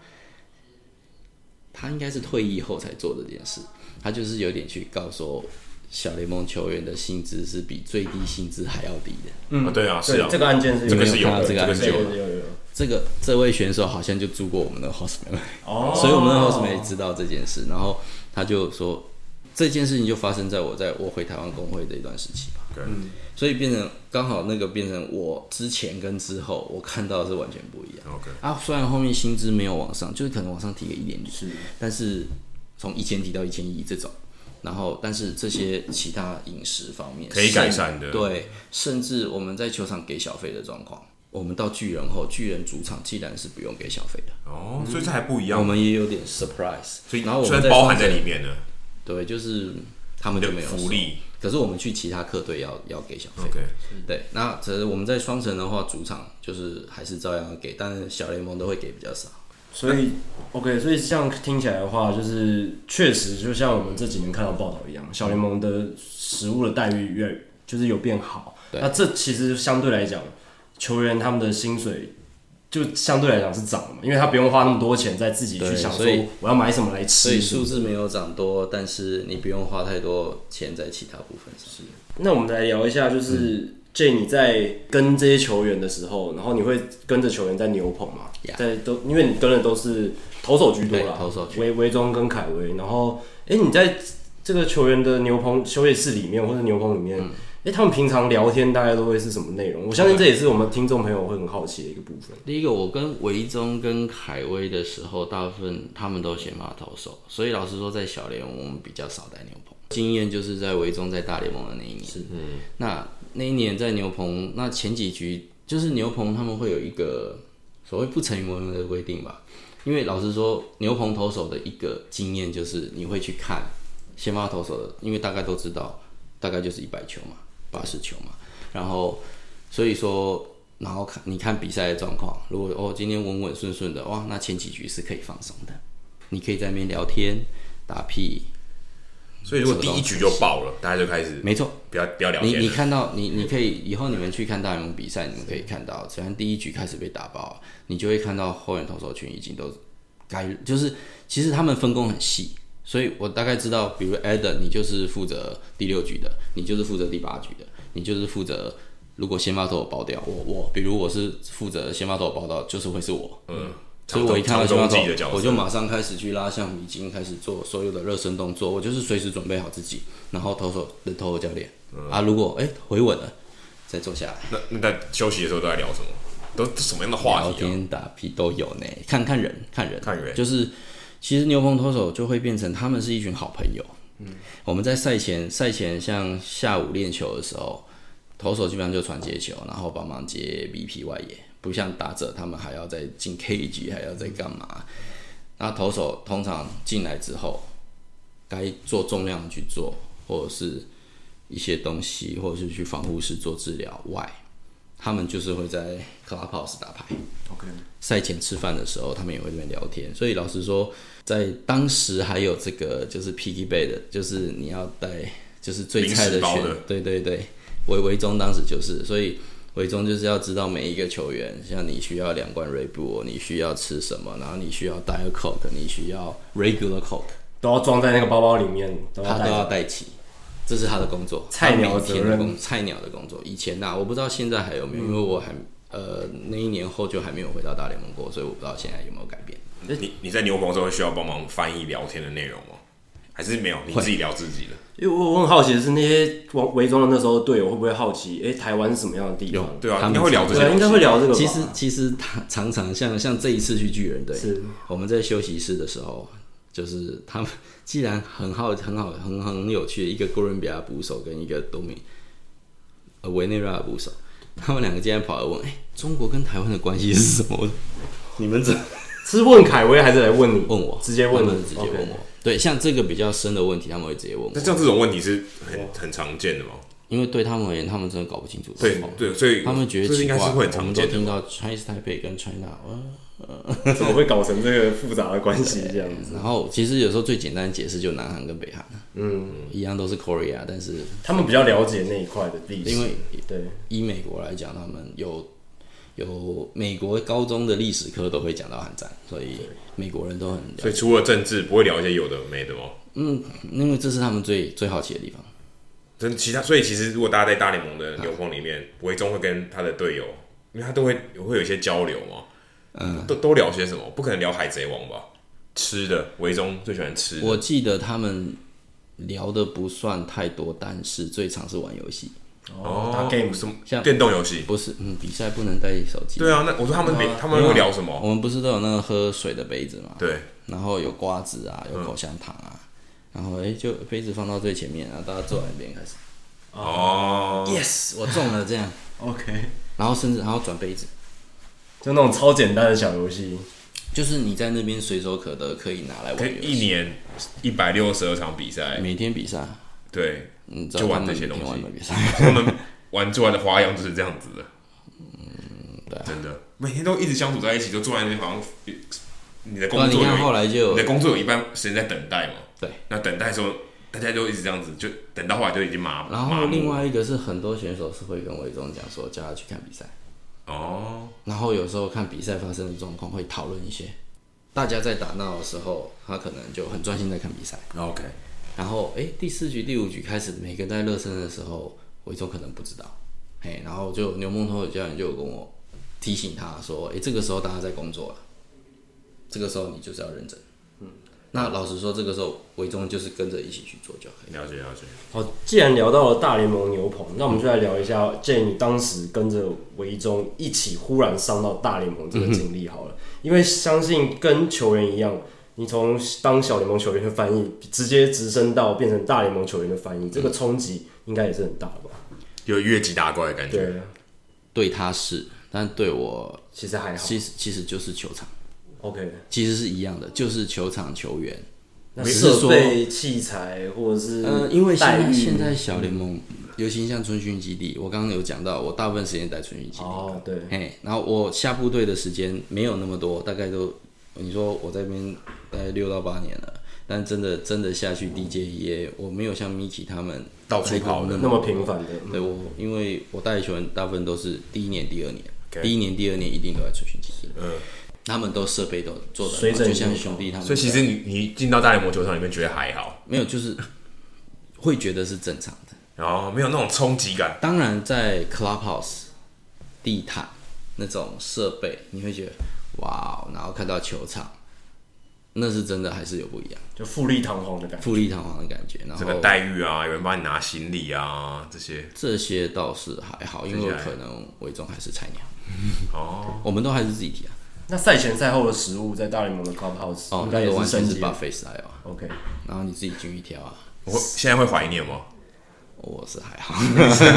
他应该是退役后才做这件事，他就是有点去告说小联盟球员的薪资是比最低薪资还要低的。嗯，对啊，是啊，这个案件是这个是有这个案件有有有，这个这位选手好像就住过我们的 hostman，哦，所以我们的 hostman 也知道这件事，然后他就说这件事情就发生在我在我回台湾工会的一段时期吧。对。所以变成刚好那个变成我之前跟之后我看到的是完全不一样。OK 啊，虽然后面薪资没有往上，就是可能往上提个一点点，是，但是从一千提到一千一这种，然后但是这些其他饮食方面可以改善的，对，甚至我们在球场给小费的状况我们到巨人后，巨人主场既然是不用给小费的，哦，所以这还不一样。我们也有点 surprise，所以然后我们虽然包含在里面呢。对，就是他们就没有福利，可是我们去其他客队要要给小费。OK，对，那只是我们在双城的话，主场就是还是照样要给，但是小联盟都会给比较少。所以 OK，所以这样听起来的话，就是确实就像我们这几年看到报道一样，小联盟的食物的待遇越就是有变好。那这其实相对来讲，球员他们的薪水。就相对来讲是涨了嘛，因为他不用花那么多钱在自己去想说我要买什么来吃，所以数字没有涨多，但是你不用花太多钱在其他部分上。是。那我们来聊一下，就是 Jay 你在跟这些球员的时候，然后你会跟着球员在牛棚嘛？Yeah. 在都因为你跟的都是投手居多啦，投手维维中跟凯威，然后哎、欸，你在这个球员的牛棚休息室里面或者牛棚里面。嗯哎、欸，他们平常聊天大概都会是什么内容？我相信这也是我们听众朋友会很好奇的一个部分。第一个，我跟维中跟凯威的时候，大部分他们都先发投手，所以老实说，在小联盟我们比较少带牛棚。经验就是在维中在大联盟的那一年，是嗯，那那一年在牛棚，那前几局就是牛棚他们会有一个所谓不成文的规定吧？因为老实说，牛棚投手的一个经验就是你会去看先发投手的，因为大概都知道，大概就是一百球嘛。八十球嘛，然后所以说，然后看你看比赛的状况，如果哦今天稳稳顺顺的哇，那前几局是可以放松的，你可以在那边聊天打屁。所以如果第一局就爆了，大家就开始没错，不要不要聊天。你你看到你你可以以后你们去看大联盟比赛，你们可以看到，只要第一局开始被打爆，你就会看到后援投手群已经都该就是其实他们分工很细。所以我大概知道，比如 Adam，你就是负责第六局的，你就是负责第八局的，你就是负责如果先发投手爆掉，我我，比如我是负责先发投手爆掉，就是会是我。嗯。所以我一看到先发投，我就马上开始去拉橡皮筋，开始做所有的热身动作，我就是随时准备好自己，然后投手的投手教练、嗯、啊，如果哎、欸、回稳了，再坐下来。那那在休息的时候都在聊什么？都什么样的话题、啊？聊天打屁都有呢，看看人，看人，看人，就是。其实牛棚投手就会变成他们是一群好朋友。嗯，我们在赛前赛前像下午练球的时候，投手基本上就传接球，然后帮忙接 BP 外野，不像打者他们还要再进 cage，还要再干嘛。那投手通常进来之后，该做重量去做，或者是一些东西，或者是去防护室做治疗外，他们就是会在 clubhouse 打牌。OK，赛前吃饭的时候，他们也会这边聊天。所以老实说。在当时还有这个就是 piggy 的，就是你要带就是最菜的选，对对对，韦韦中当时就是，所以韦中就是要知道每一个球员，像你需要两罐 Bull，你需要吃什么，然后你需要 Diet Coke，你需要 Regular Coke，都要装在那个包包里面，他都要带齐，这是他的工作，菜鸟的责任，菜鸟的工作。以前呐、啊，我不知道现在还有没有，嗯、因为我还呃那一年后就还没有回到大联盟过，所以我不知道现在有没有改变。你你在牛棚的时候需要帮忙翻译聊天的内容吗？还是没有？你自己聊自己的？因为我我很好奇的是，那些伪装的那时候队友会不会好奇？哎、欸，台湾是什么样的地方？对啊，他们应该会聊这些，应该会聊这个。其实其实他常常像像这一次去巨人队，是我们在休息室的时候，就是他们既然很好很好很很有趣的一个哥伦比亚捕手跟一个多米呃委内瑞拉捕手，他们两个竟然跑来问：哎、欸，中国跟台湾的关系是什么？你们怎？是问凯威还是来问你？问我，直接问你，直接问我。Okay. 对，像这个比较深的问题，他们会直接问我。那像这种问题是很很常见的吗？因为对他们而言，他们真的搞不清楚。对对，所以他们觉得奇怪。我们都听到 Chinese Taipei 跟 China，怎么会搞成这个复杂的关系这样子？然后其实有时候最简单的解释就南韩跟北韩，嗯，一样都是 Korea，但是他们比较了解那一块的历史。因为对以美国来讲，他们有。有美国高中的历史课都会讲到韩战，所以美国人都很了解。所以除了政治，不会聊一些有的没的吗？嗯，因为这是他们最最好奇的地方。真其他，所以其实如果大家在大联盟的牛棚里面，维中会跟他的队友，因为他都会会有一些交流嘛。嗯，都都聊些什么？不可能聊海贼王吧？吃的，维中最喜欢吃的。我记得他们聊的不算太多，但是最常是玩游戏。哦，打 game 什么像电动游戏？不是，嗯，比赛不能带手机。对啊，那我说他们他们会聊什么？我们不是都有那个喝水的杯子嘛？对。然后有瓜子啊，有口香糖啊，然后哎，就杯子放到最前面，然后大家坐在那边开始。哦。Yes，我中了这样。OK。然后甚至还要转杯子，就那种超简单的小游戏，就是你在那边随手可得，可以拿来玩。可以一年一百六十二场比赛，每天比赛，对，嗯，就玩这些东西。他们玩出来的花样就是这样子的，嗯，对，真的，每天都一直相处在一起，就坐在那边，好像你的工作有，你看后来就你的工作有一半时间在等待嘛，对，那等待的时候，大家就一直这样子，就等到后来就已经麻木。然后另外一个是很多选手是会跟伟忠讲说，叫他去看比赛。哦，然后有时候看比赛发生的状况，会讨论一些。大家在打闹的时候，他可能就很专心在看比赛。OK。然后，哎，第四局、第五局开始，每个人在热身的时候，伟忠可能不知道。哎，然后就牛梦涛的教练就有跟我提醒他说：“哎，这个时候大家在工作了，这个时候你就是要认真。”那老实说，这个时候伟忠就是跟着一起去做就可以。了解了解。好，既然聊到了大联盟牛棚，那我们就来聊一下 Jay 你当时跟着伟忠一起忽然上到大联盟这个经历好了。嗯、因为相信跟球员一样，你从当小联盟球员的翻译，直接直升到变成大联盟球员的翻译，这个冲击应该也是很大的吧？有越级打怪的感觉。对，对他是，但对我其实还好。其实其实就是球场。OK，其实是一样的，就是球场球员，那设备器材或者是呃，因为现在现在小联盟，尤其像春训基地，我刚刚有讲到，我大部分时间在春训基地。哦，对，嘿，然后我下部队的时间没有那么多，大概都你说我在这边大概六到八年了，但真的真的下去 DJEA，我没有像 Mickey 他们到处跑的那么频繁的。对我，因为我带球员大部分都是第一年、第二年.第一年、第二年一定都在出训基地。嗯。他们都设备都做的，就像兄弟他们。所以其实你你进到大联盟球场里面觉得还好，没有就是会觉得是正常的，然后没有那种冲击感。当然在 clubhouse 地毯那种设备，你会觉得哇，然后看到球场，那是真的还是有不一样，就富丽堂皇的感觉，富丽堂皇的感觉。然后这个待遇啊，有人帮你拿行李啊，这些这些倒是还好，因为可能伟忠还是菜鸟。哦，我们都还是自己提啊。那赛前赛后的食物在大联盟的 Clubhouse 哦，应该也是升级是 buffet style 啊。OK，然后你自己进去挑啊。我现在会怀念吗？我是还好，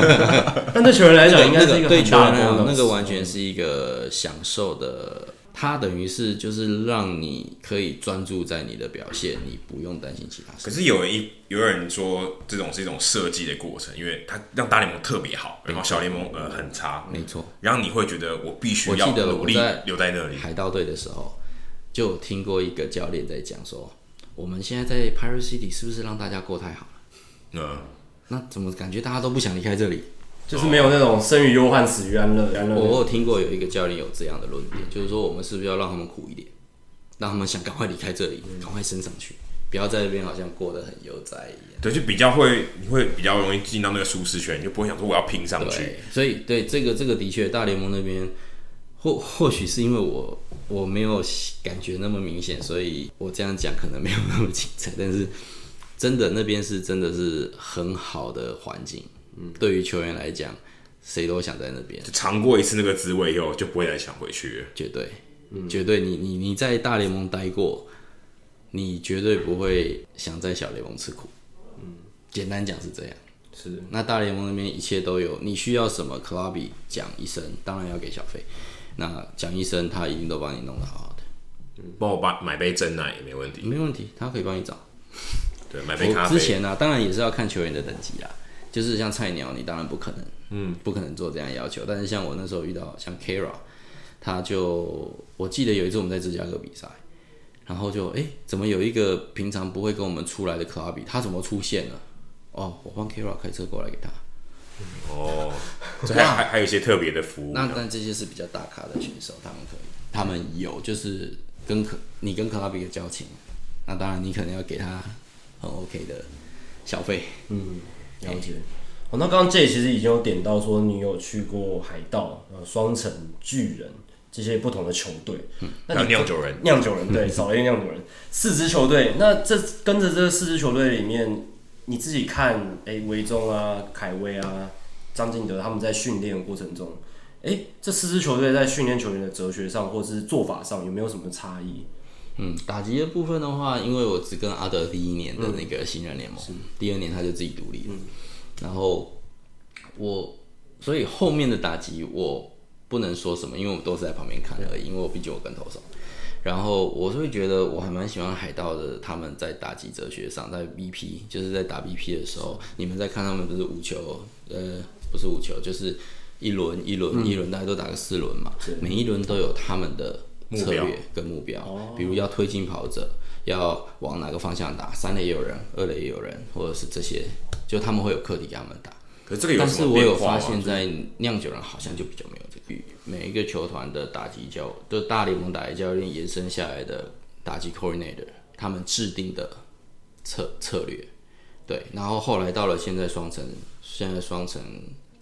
但对球员来讲，应该是一个对球员来讲，那个完全是一个享受的。它等于是就是让你可以专注在你的表现，你不用担心其他事。可是有一有人说，这种是一种设计的过程，因为它让大联盟特别好，然后小联盟呃很差，没错。然后你会觉得我必须要努力留在那里。海盗队的时候，就听过一个教练在讲说，我们现在在 Pirate City 是不是让大家过太好了？嗯，那怎么感觉大家都不想离开这里？就是没有那种生于忧患，死于安乐。我有听过有一个教练有这样的论点，就是说我们是不是要让他们苦一点，让他们想赶快离开这里，赶快升上去，不要在这边好像过得很悠哉一样。对，就比较会，你会比较容易进到那个舒适圈，你就不会想说我要拼上去。所以，对这个这个的确，大联盟那边或或许是因为我我没有感觉那么明显，所以我这样讲可能没有那么精彩。但是真的那边是真的是很好的环境。嗯，对于球员来讲，谁都想在那边。就尝过一次那个滋味以后，就不会再想回去。绝对，嗯，绝对你，你你你在大联盟待过，你绝对不会想在小联盟吃苦。嗯，简单讲是这样。是。那大联盟那边一切都有，你需要什么，Clubby 讲一声，当然要给小费。那讲一声，他一定都帮你弄得好好的。嗯，帮我把买杯真奶也没问题。没问题，他可以帮你找。对，买杯咖啡。之前呢、啊，当然也是要看球员的等级啦。就是像菜鸟，你当然不可能，嗯，不可能做这样要求。但是像我那时候遇到像 Kara，他就我记得有一次我们在芝加哥比赛，然后就哎、欸，怎么有一个平常不会跟我们出来的 Clubby，他怎么出现了？哦，我帮 Kara 开车过来给他。哦，这还还还有一些特别的服务。那但这些是比较大咖的选手，他们可以，他们有就是跟可你跟 Clubby 的交情，那当然你可能要给他很 OK 的小费，嗯。了解，好，那刚刚 Jay 其实已经有点到说，你有去过海盗、呃双城、巨人这些不同的球队，嗯，那你酿酒人，酿酒人对，少了一个酿酒人，四支球队，那这跟着这四支球队里面，你自己看，哎、欸，维中啊、凯威啊、张敬德他们在训练的过程中，哎、欸，这四支球队在训练球员的哲学上或是做法上有没有什么差异？嗯，打击的部分的话，因为我只跟阿德第一年的那个新人联盟，嗯、第二年他就自己独立了。嗯、然后我，所以后面的打击我不能说什么，因为我都是在旁边看而已。因为我毕竟我跟投手，然后我是会觉得我还蛮喜欢海盗的。他们在打击哲学上，在 BP 就是在打 BP 的时候，你们在看他们不是五球，呃，不是五球，就是一轮一轮、嗯、一轮，大家都打个四轮嘛，每一轮都有他们的策略跟目标，目标比如要推进跑者，要往哪个方向打，三垒也有人，二垒也有人，或者是这些，就他们会有课题给他们打。可是这个有但是我有发现，在酿酒人好像就比较没有这个。每一个球团的打击教，就大联盟打击教练延伸下来的打击 coordinator，他们制定的策策略，对。然后后来到了现在双城，现在双城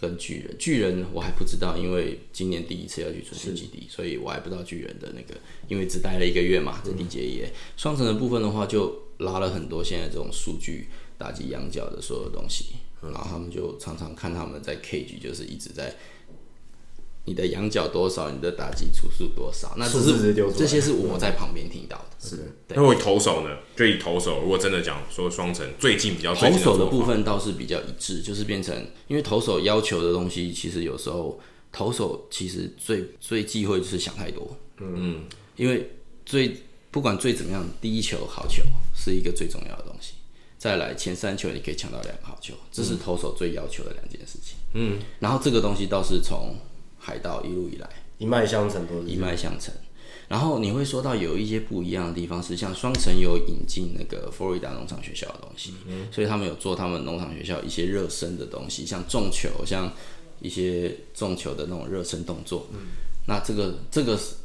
跟巨人，巨人我还不知道，因为今年第一次要去春训基地，所以我还不知道巨人的那个，因为只待了一个月嘛，在缔结也。双城的部分的话，就拉了很多现在这种数据打击羊角的所有东西。然后他们就常常看他们在 cage，就是一直在你的仰角多少，你的打击出速多少。那只是这些是我在旁边听到的。是的。那我投手呢？就以投手，如果真的讲说双城最近比较投手的部分倒是比较一致，就是变成因为投手要求的东西，其实有时候投手其实最最忌讳就是想太多。嗯。因为最不管最怎么样，第一球好球是一个最重要的东西。再来前三球，你可以抢到两个好球，这是投手最要求的两件事情。嗯，然后这个东西倒是从海盗一路以来一脉相承，都是一脉相承。然后你会说到有一些不一样的地方，是像双城有引进那个佛罗里达农场学校的东西，嗯，所以他们有做他们农场学校一些热身的东西，像重球，像一些重球的那种热身动作。嗯，那这个这个是。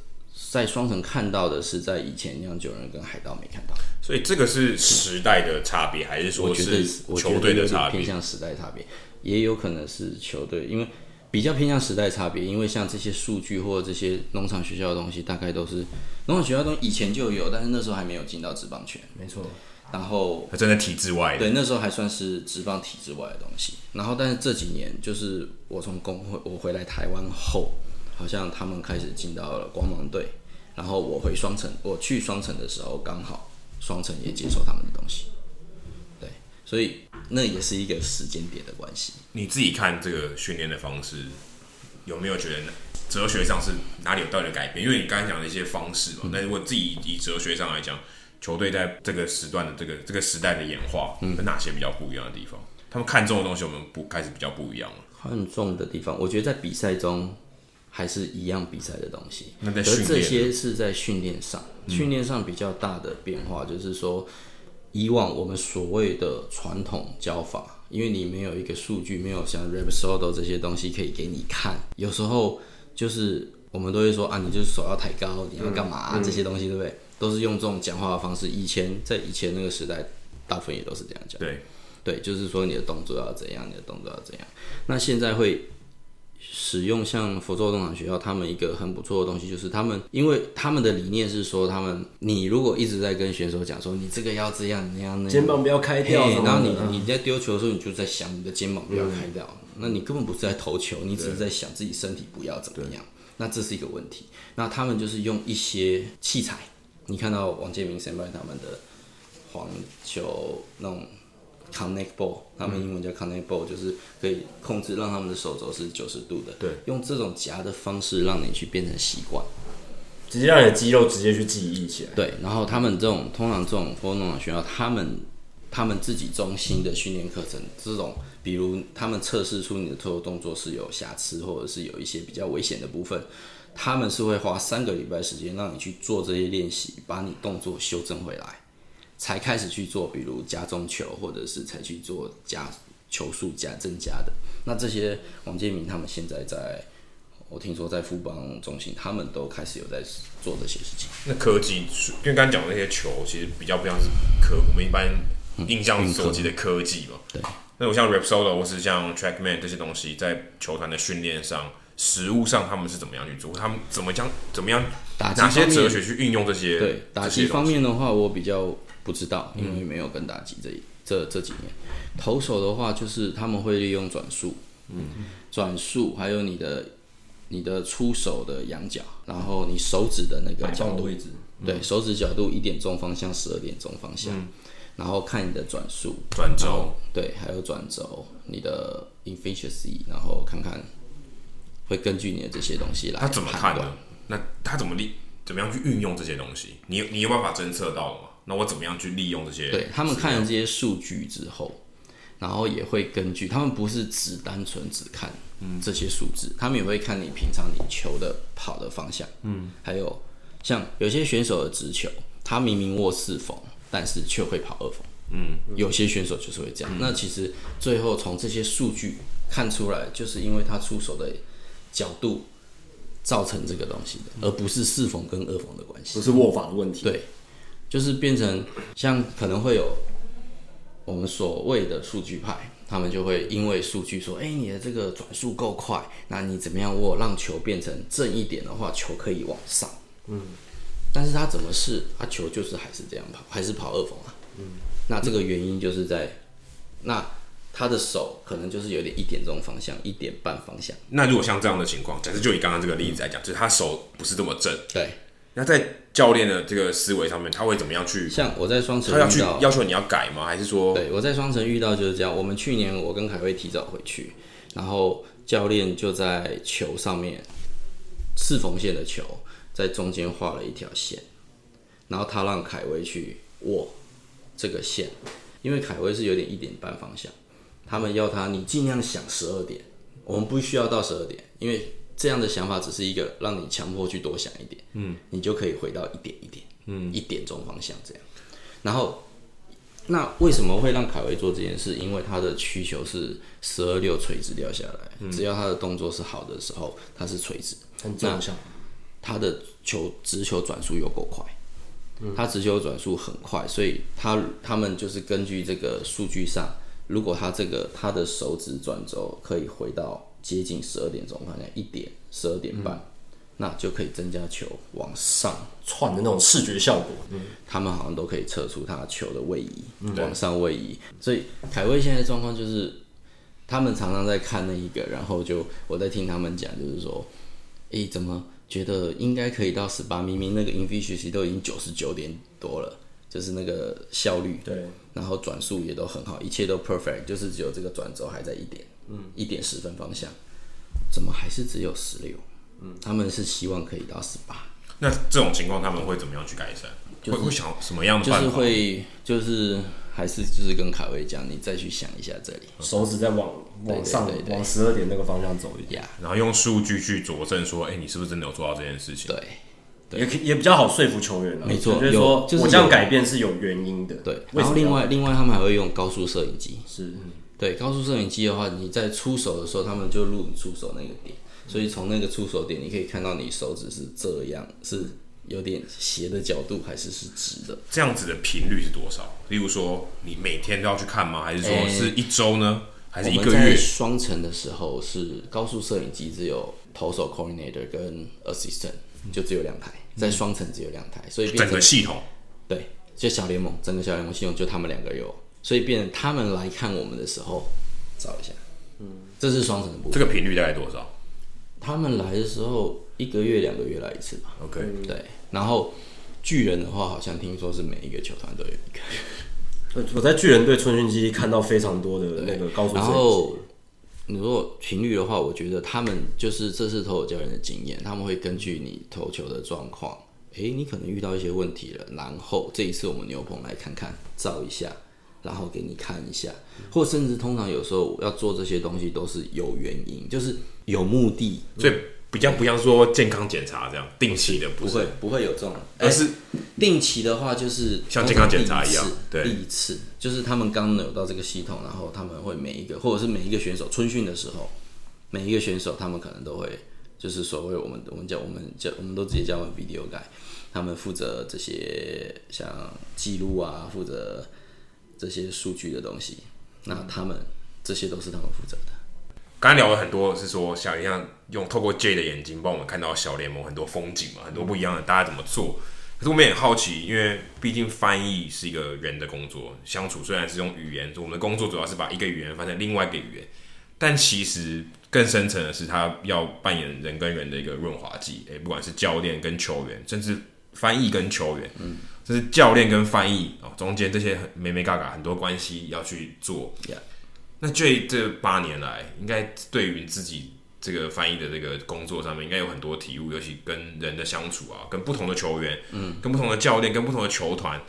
在双城看到的是，在以前酿酒人跟海盗没看到，所以这个是时代的差别，还是说是球队的差别？偏向时代差别，也有可能是球队，因为比较偏向时代差别。因为像这些数据或者这些农场学校的东西，大概都是农场学校的东西以前就有，但是那时候还没有进到职棒圈，没错。然后还站在体制外，对，那时候还算是职棒体制外的东西。然后，但是这几年，就是我从工会我回来台湾后。好像他们开始进到了光芒队，然后我回双城，我去双城的时候，刚好双城也接受他们的东西，对，所以那也是一个时间点的关系。你自己看这个训练的方式，有没有觉得哲学上是哪里有道理的改变？因为你刚才讲的一些方式嘛，那、嗯、如果自己以哲学上来讲，球队在这个时段的这个这个时代的演化，有哪些比较不一样的地方？嗯、他们看重的东西，我们不开始比较不一样了。看重的地方，我觉得在比赛中。还是一样比赛的东西，那在而这些是在训练上，训练上比较大的变化，就是说，以往我们所谓的传统教法，因为你没有一个数据，没有像 Rapsodo 这些东西可以给你看，有时候就是我们都会说啊，你就是手要抬高，你要干嘛、啊、这些东西，对不对？都是用这种讲话的方式。以前在以前那个时代，大部分也都是这样讲。对，对，就是说你的动作要怎样，你的动作要怎样。那现在会。使用像佛州农场学校，他们一个很不错的东西，就是他们，因为他们的理念是说，他们你如果一直在跟选手讲说，你这个要这样那样那样，肩膀不要开掉，然后你你在丢球的。时候，你就在想你的肩膀不要开掉，嗯、那你根本不是在投球，你只是在想自己身体不要怎么样，那这是一个问题。那他们就是用一些器材，你看到王建民先辈他们的黄球那种。Connect ball，他们英文叫 Connect ball，就是可以控制让他们的手肘是九十度的。对，用这种夹的方式让你去变成习惯，直接让你的肌肉直接去记忆起来。对，然后他们这种通常这种佛州农场学校，他们他们自己中心的训练课程，这种比如他们测试出你的投球动作是有瑕疵，或者是有一些比较危险的部分，他们是会花三个礼拜时间让你去做这些练习，把你动作修正回来。才开始去做，比如加中球，或者是才去做加球数加增加的。那这些王建民他们现在在，我听说在富邦中心，他们都开始有在做这些事情。那科技，因为刚刚讲的那些球，其实比较不像是科，我们一般印象所及的科技嘛。对。那我像 RAP、SOLO 或是像 Trackman 这些东西，在球团的训练上、实物上，他们是怎么样去做？他们怎么将怎么样打哪些哲学去运用这些？对，打击方面的话，我比较。不知道，因为没有跟打击这这这几年。投手的话，就是他们会利用转速，嗯，转速，还有你的你的出手的仰角，然后你手指的那个角度，位置，对，手指角度一点钟方向，十二点钟方向，然后看你的转速、转轴，对，还有转轴，你的 efficiency，然后看看会根据你的这些东西来。他怎么看呢？那他怎么利怎么样去运用这些东西？你你有办法侦测到吗？那我怎么样去利用这些？对，他们看了这些数据之后，然后也会根据他们不是只单纯只看这些数字，嗯，他们也会看你平常你球的跑的方向，嗯，还有像有些选手的直球，他明明握四缝，但是却会跑二缝，嗯，有些选手就是会这样。嗯，那其实最后从这些数据看出来，就是因为他出手的角度造成这个东西的，而不是四缝跟二缝的关系，不是握法的问题，对。就是变成像可能会有我们所谓的数据派，他们就会因为数据说，哎、欸，你的这个转速够快，那你怎么样握让球变成正一点的话，球可以往上。嗯，但是他怎么试，他球就是还是这样跑，还是跑二缝啊。嗯，那这个原因就是在那他的手可能就是有点一点这种方向，一点半方向。那如果像这样的情况，假设就以刚刚这个例子来讲，就是他手不是这么正，对。那在教练的这个思维上面，他会怎么样去？像我在双城，他要去要求你要改吗？还是说？对，我在双城遇到就是这样。我们去年我跟凯威提早回去，然后教练就在球上面四缝线的球在中间画了一条线，然后他让凯威去握这个线，因为凯威是有点一点半方向，他们要他你尽量想十二点，我们不需要到十二点，因为。这样的想法只是一个让你强迫去多想一点，嗯，你就可以回到一点一点，嗯，一点钟方向这样。然后，那为什么会让凯威做这件事？因为他的需求是十二六垂直掉下来，嗯，只要他的动作是好的时候，他是垂直，很正向。他的球直球转速又够快，嗯，他直球转速很快，所以他他们就是根据这个数据上，如果他这个他的手指转轴可以回到。接近十二点钟，好像一点十二点半，嗯，那就可以增加球往上窜的那种视觉效果。嗯，他们好像都可以测出他球的位移，嗯，往上位移。所以凯威现在状况就是，他们常常在看那一个，然后就我在听他们讲，就是说，诶、欸，怎么觉得应该可以到十八？明明那个 inefficiency 都已经九十九点多了，就是那个效率，对，然后转速也都很好，一切都 perfect，就是只有这个转轴还在一点。嗯，一点十分方向，怎么还是只有十六？嗯，他们是希望可以到十八。那这种情况他们会怎么样去改善？就是、会会想什么样的办法？就是会，就是还是就是跟凯威讲，你再去想一下这里，手指再往往上，对对对对，往十二点那个方向走一点，yeah. 然后用数据去佐证说，哎、欸，你是不是真的有做到这件事情？对，对也也比较好说服球员了。没错，就是说我这样改变是有原因的。对，然后另外另外他们还会用高速摄影机，是。嗯对，高速摄影机的话，你在出手的时候，他们就录你出手那个点，所以从那个出手点，你可以看到你手指是这样，是有点斜的角度，还是是直的。这样子的频率是多少？例如说，你每天都要去看吗？还是说是一周呢？欸、还是一个月？双城的时候是高速摄影机只有投手 coordinator 跟 assistant，就只有两台，在双城只有两台，所以整个系统对，就小联盟整个小联盟系统就他们两个有。所以，变成他们来看我们的时候，找一下，嗯，这是双层的部分。这个频率大概多少？他们来的时候，一个月、两个月来一次吧。OK，对。然后巨人的话，好像听说是每一个球团都有一个。我在巨人队春训基地看到非常多的那个高速。然后，你如果频率的话，我觉得他们就是这次投手教练的经验，他们会根据你投球的状况，诶，你可能遇到一些问题了，然后这一次我们牛棚来看看，照一下。然后给你看一下，或甚至通常有时候要做这些东西都是有原因，就是有目的，所以比较不像说健康检查这样定期的不，不会不会有这种，而是定期的话就是像健康检查一样，对，第一次就是他们刚有到这个系统，然后他们会每一个或者是每一个选手春训的时候，每一个选手他们可能都会就是所谓我们我们叫我们叫我们都直接叫 video guy，他们负责这些像记录啊，负责。这些数据的东西，那他们这些都是他们负责的。刚才聊了很多，是说像像用透过 J 的眼睛帮我们看到小联盟很多风景嘛，很多不一样的，大家怎么做？可是我们也很好奇，因为毕竟翻译是一个人的工作，相处虽然是用语言，我们的工作主要是把一个语言翻成另外一个语言，但其实更深层的是，他要扮演人跟人的一个润滑剂。诶，不管是教练跟球员，甚至翻译跟球员，嗯。就是教练跟翻译哦，中间这些没没嘎嘎很多关系要去做。Yeah. 那这这八年来，应该对于自己这个翻译的这个工作上面，应该有很多体悟，尤其跟人的相处啊，跟不同的球员，嗯，跟不同的教练，跟不同的球团，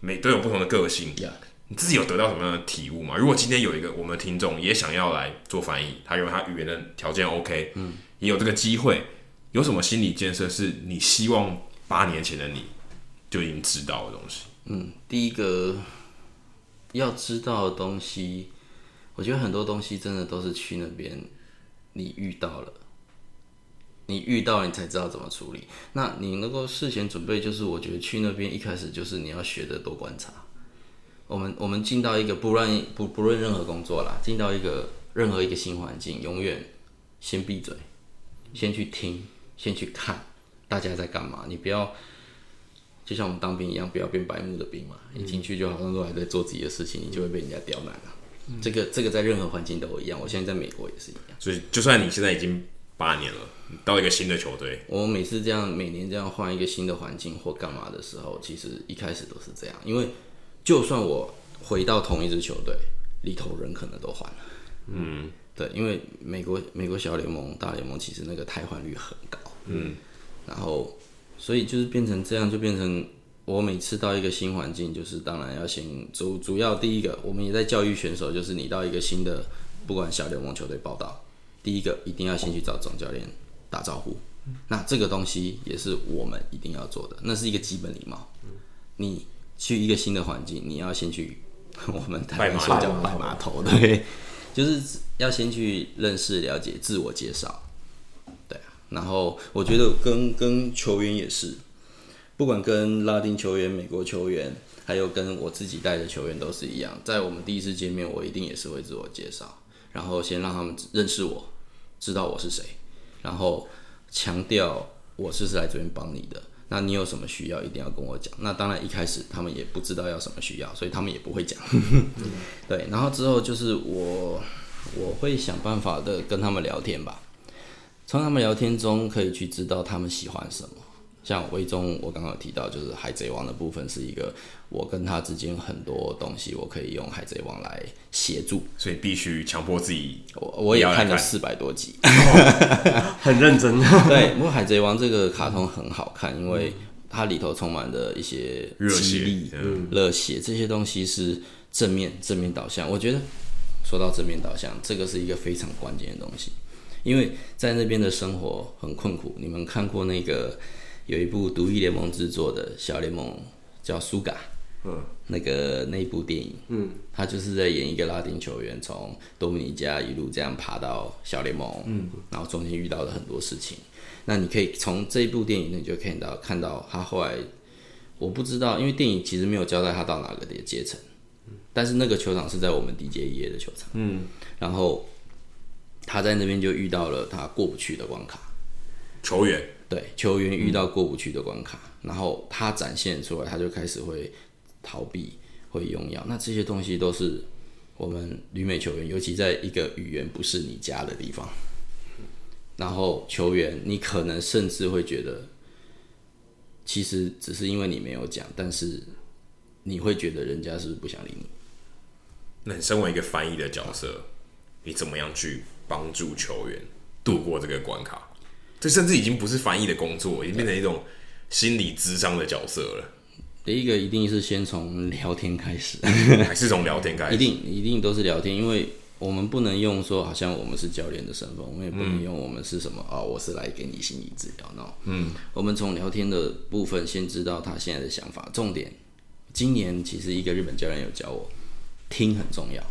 每都有不同的个性。Yeah. 你自己有得到什么样的体悟吗？如果今天有一个我们的听众也想要来做翻译，他认为他语言的条件 OK，嗯，也有这个机会，有什么心理建设是你希望八年前的你就已经知道的东西？嗯，第一个要知道的东西，我觉得很多东西真的都是去那边你遇到了，你遇到你才知道怎么处理。那你能够事前准备，就是我觉得去那边一开始就是你要学的多观察。我们 我们进到一个不论不不论任何工作啦，进到一个任何一个新环境，永远先闭嘴，先去听，先去看大家在干嘛。你不要就像我们当兵一样，不要变白目的兵嘛。一进去就好像都还在做自己的事情，你就会被人家刁难了。嗯、这个这个在任何环境都一样。我现在在美国也是一样。所以就算你现在已经八年了，到一个新的球队，我每次这样每年这样换一个新的环境或干嘛的时候，其实一开始都是这样，因为。就算我回到同一支球队，里头人可能都换了。嗯，对，因为美国美国小联盟、大联盟其实那个汰换率很高。嗯，然后所以就是变成这样，就变成我每次到一个新环境，就是当然要先主主要第一个，我们也在教育选手，就是你到一个新的不管小联盟球队报道，第一个一定要先去找总教练打招呼。那这个东西也是我们一定要做的，那是一个基本礼貌。你。去一个新的环境，你要先去我们台湾说叫拜码头，对，就是要先去认识、了解、自我介绍。然后我觉得跟跟球员也是，不管跟拉丁球员、美国球员，还有跟我自己带的球员都是一样，在我们第一次见面，我一定也是会自我介绍，然后先让他们认识我，知道我是谁，然后强调我是是来这边帮你的。那你有什么需要，一定要跟我讲。那当然一开始他们也不知道要什么需要，所以他们也不会讲。对，然后之后就是我，我会想办法的跟他们聊天吧。从他们聊天中可以去知道他们喜欢什么。像维中，我刚刚有提到，就是海贼王的部分是一个我跟他之间很多东西，我可以用海贼王来协助，所以必须强迫自己。我我也看了四百多集，很认真。对，不过海贼王这个卡通很好看，因为它里头充满了一些激励、热血这些东西是正面正面导向。我觉得说到正面导向，这个是一个非常关键的东西，因为在那边的生活很困苦。你们看过那个？有一部独立联盟制作的小联盟叫《苏嘎》，嗯，那个那一部电影，嗯，他就是在演一个拉丁球员从多米尼加一路这样爬到小联盟，嗯，然后中间遇到了很多事情。那你可以从这一部电影，你就看到看到他后来，我不知道，因为电影其实没有交代他到哪个的阶层，但是那个球场是在我们 DJ 的球场，嗯，然后他在那边就遇到了他过不去的关卡，球员。对，球员遇到过不去的关卡，嗯，然后他展现出来，他就开始会逃避，会用药。那这些东西都是我们旅美球员，尤其在一个语言不是你家的地方，然后球员，你可能甚至会觉得，其实只是因为你没有讲，但是你会觉得人家是不是不想理你？那你身为一个翻译的角色，你怎么样去帮助球员度过这个关卡？这甚至已经不是翻译的工作，已经变成一种心理智商的角色了。第一个一定是先从聊天开始，还是从聊天开始？一定一定都是聊天，因为我们不能用说好像我们是教练的身份，我们也不能用我们是什么啊、嗯哦，我是来给你心理治疗。那嗯，我们从聊天的部分先知道他现在的想法。重点，今年其实一个日本教练有教我，听很重要。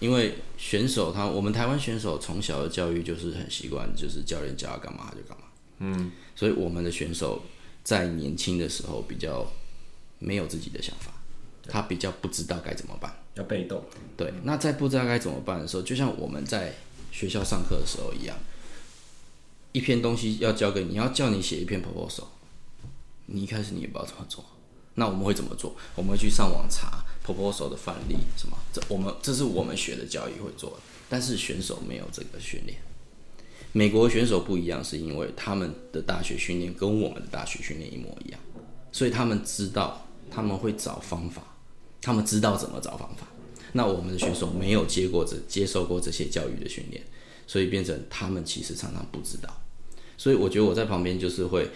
因为选手他，我们台湾选手从小的教育就是很习惯，就是教练叫他干嘛他就干嘛。嗯，所以我们的选手在年轻的时候比较没有自己的想法，他比较不知道该怎么办，要被动。对，那在不知道该怎么办的时候，就像我们在学校上课的时候一样，一篇东西要交给你，要叫你写一篇 proposal，你一开始你也不知道怎么做，那我们会怎么做？我们会去上网查。选手的范例什么？这我们这是我们学的教育会做的，但是选手没有这个训练。美国选手不一样，是因为他们的大学训练跟我们的大学训练一模一样，所以他们知道他们会找方法，他们知道怎么找方法。那我们的选手没有接过这接受过这些教育的训练，所以变成他们其实常常不知道。所以我觉得我在旁边就是会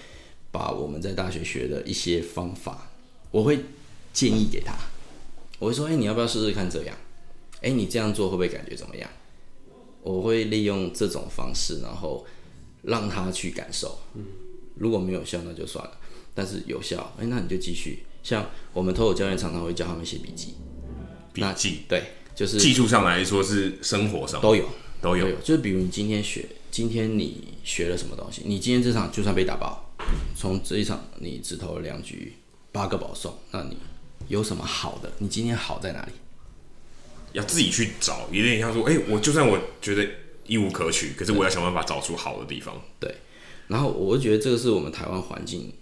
把我们在大学学的一些方法，我会建议给他，我会说：“哎，你要不要试试看这样？哎，你这样做会不会感觉怎么样？”我会利用这种方式，然后让他去感受。如果没有效，那就算了。但是有效，哎，那你就继续。像我们投手教练常常会教他们写笔记，笔记对，就是技术上来说是生活上都有都有，就是比如你今天学，今天你学了什么东西？你今天这场就算被打爆，从这一场你只投了两局，八个保送，那你有什么好的？你今天好在哪里？要自己去找，有点像说，哎，我就算我觉得一无可取，可是我要想办法找出好的地方。对，然后我觉得这个是我们台湾环境。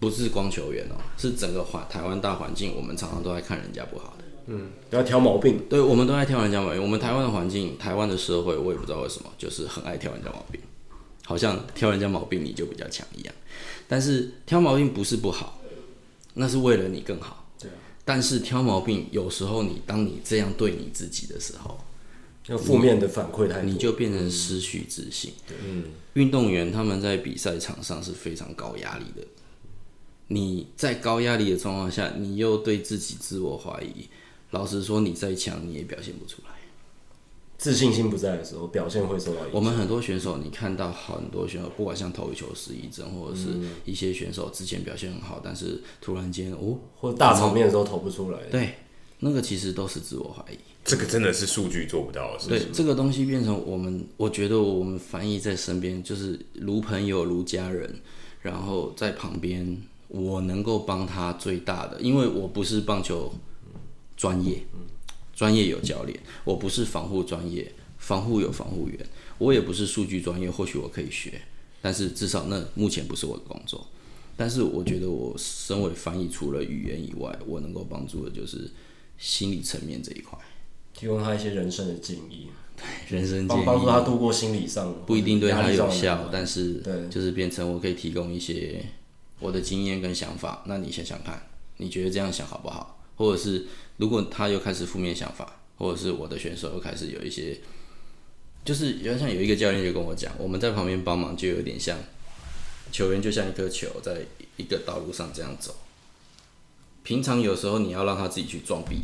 不是光球员哦，是整个环台湾大环境，我们常常都在看人家不好的，嗯，不要挑毛病。对，我们都在挑人家毛病。我们台湾的环境，台湾的社会，我也不知道为什么，就是很爱挑人家毛病，好像挑人家毛病你就比较强一样。但是挑毛病不是不好，那是为了你更好。但是挑毛病有时候你当你这样对你自己的时候，要负面的反馈太多，你就变成失去自信。嗯。运动员他们在比赛场上是非常高压力的。你在高压力的状况下，你又对自己自我怀疑。老实说，你再强，你也表现不出来。自信心不在的时候，表现会受到影响。我们很多选手，你看到很多选手，不管像投球失忆症，或者是一些选手之前表现很好，但是突然间哦，或者大场面的时候投不出来。对，那个其实都是自我怀疑。这个真的是数据做不到的事情。对，这个东西变成我们，我觉得我们翻译在身边，就是如朋友、如家人，然后在旁边。我能够帮他最大的，因为我不是棒球专业，专业有教练，我不是防护专业，防护有防护员，我也不是数据专业，或许我可以学，但是至少那目前不是我的工作。但是我觉得我身为翻译，除了语言以外，我能够帮助的就是心理层面这一块，提供他一些人生的建议，对，人生建议，帮助他度过心理上不一定对他有效，但是对，就是变成我可以提供一些。我的经验跟想法，那你想想看，你觉得这样想好不好？或者是如果他又开始负面想法，或者是我的选手又开始有一些，就是有点像有一个教练就跟我讲，我们在旁边帮忙，就有点像球员就像一颗球在一个道路上这样走。平常有时候你要让他自己去撞壁，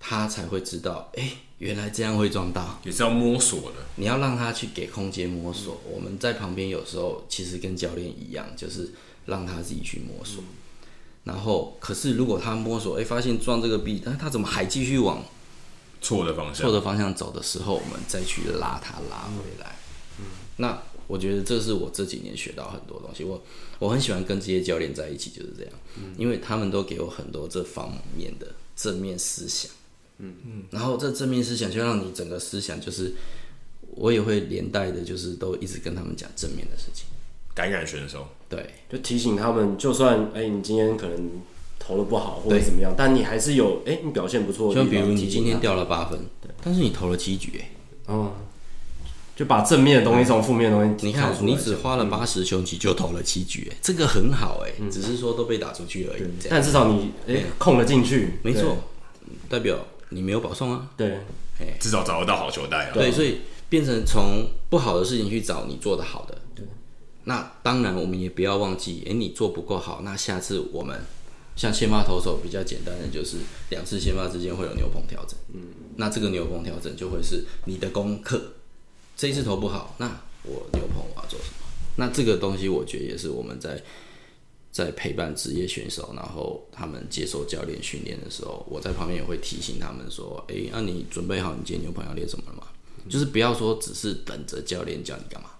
他才会知道，哎、欸，原来这样会撞到，也是要摸索的。你要让他去给空间摸索。我们在旁边有时候其实跟教练一样，就是。让他自己去摸索，然后可是如果他摸索，哎，发现撞这个壁，但他怎么还继续往错的方向错的方向走的时候，我们再去拉他拉回来。嗯，那我觉得这是我这几年学到很多东西。我我很喜欢跟这些教练在一起，就是这样，因为他们都给我很多这方面的正面思想。嗯嗯，然后这正面思想就让你整个思想就是，我也会连带的，就是都一直跟他们讲正面的事情。感染选手，对，就提醒他们，就算哎、欸，你今天可能投的不好或者怎么样，但你还是有哎、欸，你表现不错。就比如你今天掉了八分，对，但是你投了七局，哎，哦，就把正面的东西从负面的东西，你看，你只花了八十球，你就投了七局，哎，这个很好，哎，只是说都被打出去而已。但至少你哎控了进去，没错，代表你没有保送啊。对，哎。至少找得到好球带啊。对，所以变成从不好的事情去找你做的好的。那当然，我们也不要忘记，诶、你做不够好，那下次我们像先发投手比较简单的，就是两次先发之间会有牛棚调整。嗯，那这个牛棚调整就会是你的功课。这一次投不好，那我牛棚我要做什么？那这个东西我觉得也是我们在在陪伴职业选手，然后他们接受教练训练的时候，我在旁边也会提醒他们说，诶、那、你准备好你今天牛棚要练什么了吗？就是不要说只是等着教练叫你干嘛。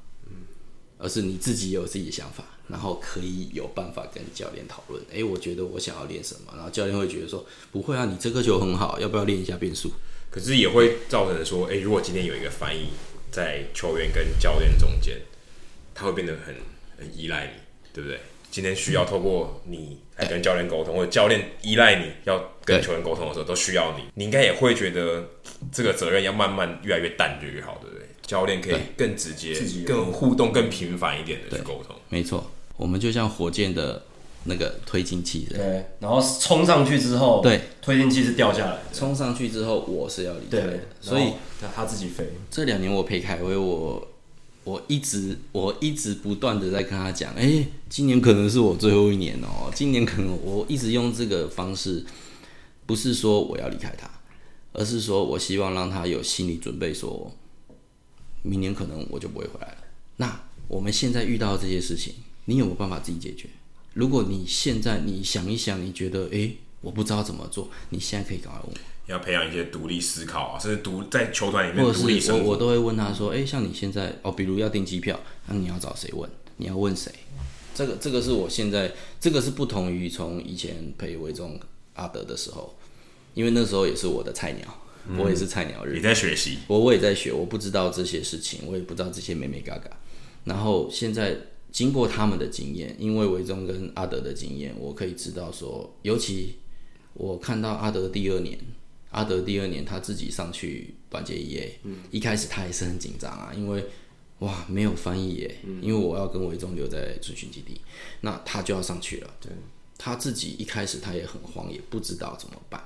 而是你自己有自己的想法，然后可以有办法跟教练讨论。诶，我觉得我想要练什么，然后教练会觉得说不会啊，你这颗球很好，要不要练一下变速？可是也会造成说，诶，如果今天有一个翻译在球员跟教练中间，他会变得很很依赖你，对不对？今天需要透过你来跟教练沟通，或者教练依赖你要跟球员沟通的时候，都需要你。你应该也会觉得这个责任要慢慢越来越淡就越好，对不对？教练可以更直接、更互动、更频繁一点的去沟通。没错，我们就像火箭的那个推进器人。对，然后冲上去之后，对，推进器是掉下来的。冲上去之后，我是要离开的，所以他自己飞。这两年我陪凯威，我我一直我一直不断的在跟他讲，哎、欸，今年可能是我最后一年哦、喔，今年可能我一直用这个方式，不是说我要离开他，而是说我希望让他有心理准备，说明年可能我就不会回来了。那我们现在遇到这些事情，你有没有办法自己解决？如果你现在你想一想，你觉得哎，我不知道怎么做，你现在可以赶快问我。要培养一些独立思考啊，甚至独在球团里面独立生活。我我都会问他说，哎，像你现在哦，比如要订机票，那你要找谁问？你要问谁？这个这个是我现在这个是不同于从以前陪维中阿德的时候，因为那时候也是我的菜鸟，我也是菜鸟日，你在学习，我我也在学，我不知道这些事情，我也不知道这些美美嘎嘎。然后现在经过他们的经验，因为维中跟阿德的经验，我可以知道说，尤其我看到阿德第二年，阿德第二年他自己上去短接一 A，嗯，一开始他也是很紧张啊，因为哇没有翻译耶，因为我要跟维中留在春训基地，那他就要上去了，对，他自己一开始他也很慌，也不知道怎么办，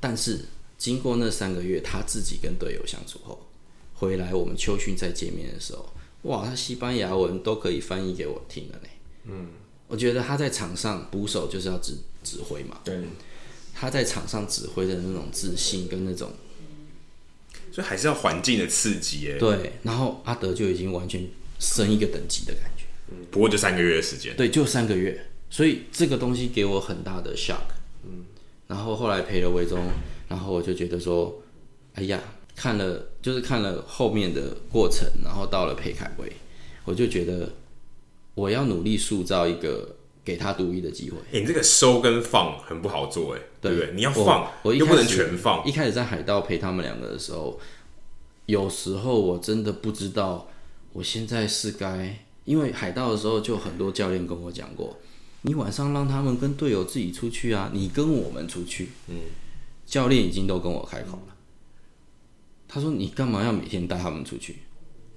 但是经过那三个月，他自己跟队友相处后，回来我们秋训再见面的时候。哇，他西班牙文都可以翻译给我听了呢。嗯，我觉得他在场上捕手就是要指指挥嘛。对，他在场上指挥的那种自信跟那种，所以还是要环境的刺激哎。对，然后阿德就已经完全升一个等级的感觉。嗯，不过就三个月的时间。对，就三个月，所以这个东西给我很大的 shock。嗯，然后后来陪了维中，然后我就觉得说，哎呀。看了就是看了后面的过程，然后到了裴凯威，我就觉得我要努力塑造一个给他独一的机会。欸，你这个收跟放很不好做哎，对不对？你要放，我，我又不能全放。一开始在海盗陪他们两个的时候，有时候我真的不知道我现在是该，因为海盗的时候就很多教练跟我讲过，你晚上让他们跟队友自己出去啊，你跟我们出去。嗯，教练已经都跟我开口了。他说：“你干嘛要每天带他们出去？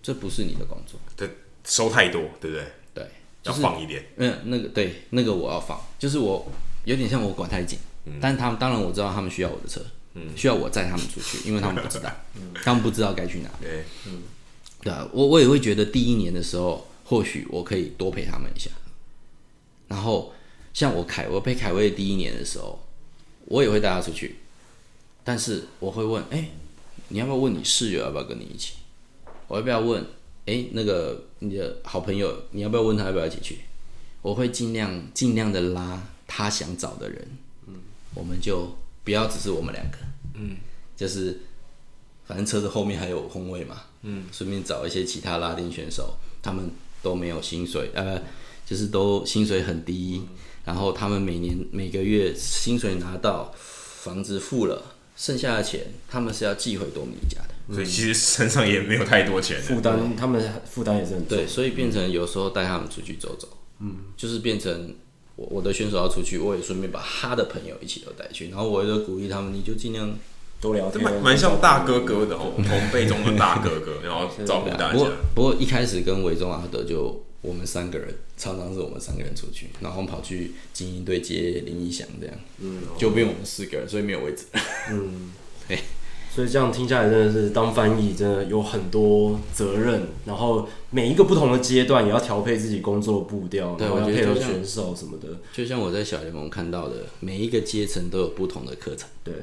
这不是你的工作。对，收太多，对不对？对，就是、要放一点。嗯，那个对，那个我要放，就是我有点像我管太紧。嗯、但他们当然我知道他们需要我的车，嗯，需要我载他们出去，因为他们不知道，嗯、他们不知道该去哪。对，嗯，对啊，我我也会觉得第一年的时候，或许我可以多陪他们一下。然后像我凯，我陪凯威第一年的时候，我也会带他出去，但是我会问，哎、欸。”你要不要问你室友要不要跟你一起？我要不要问？哎、欸，那个你的好朋友，你要不要问他要不要一起去？我会尽量尽量的拉他想找的人，嗯，我们就不要只是我们两个，嗯，就是反正车子后面还有空位嘛，嗯，顺便找一些其他拉丁选手，他们都没有薪水，呃，就是都薪水很低，然后他们每年每个月薪水拿到，房子付了。剩下的钱，他们是要寄回多米尼加的，所以其实身上也没有太多钱，负担他们负担也是很重。对，所以变成有时候带他们出去走走，嗯，就是变成我我的选手要出去，我也顺便把他的朋友一起都带去，然后我也就鼓励他们，你就尽量多聊天，蛮蛮像大哥哥的哦，同辈中的大哥哥，然后照顾大家。不过不过一开始跟维中阿德就。我们三个人常常是我们三个人出去，然后跑去精英队接林义祥这样，嗯，就变我们四个人，所以没有位置。嗯，对，所以这样听下来真的是当翻译真的有很多责任，然后每一个不同的阶段也要调配自己工作的步调，对，要配合选手什么的。就像我在小联盟看到的，每一个阶层都有不同的课程。对。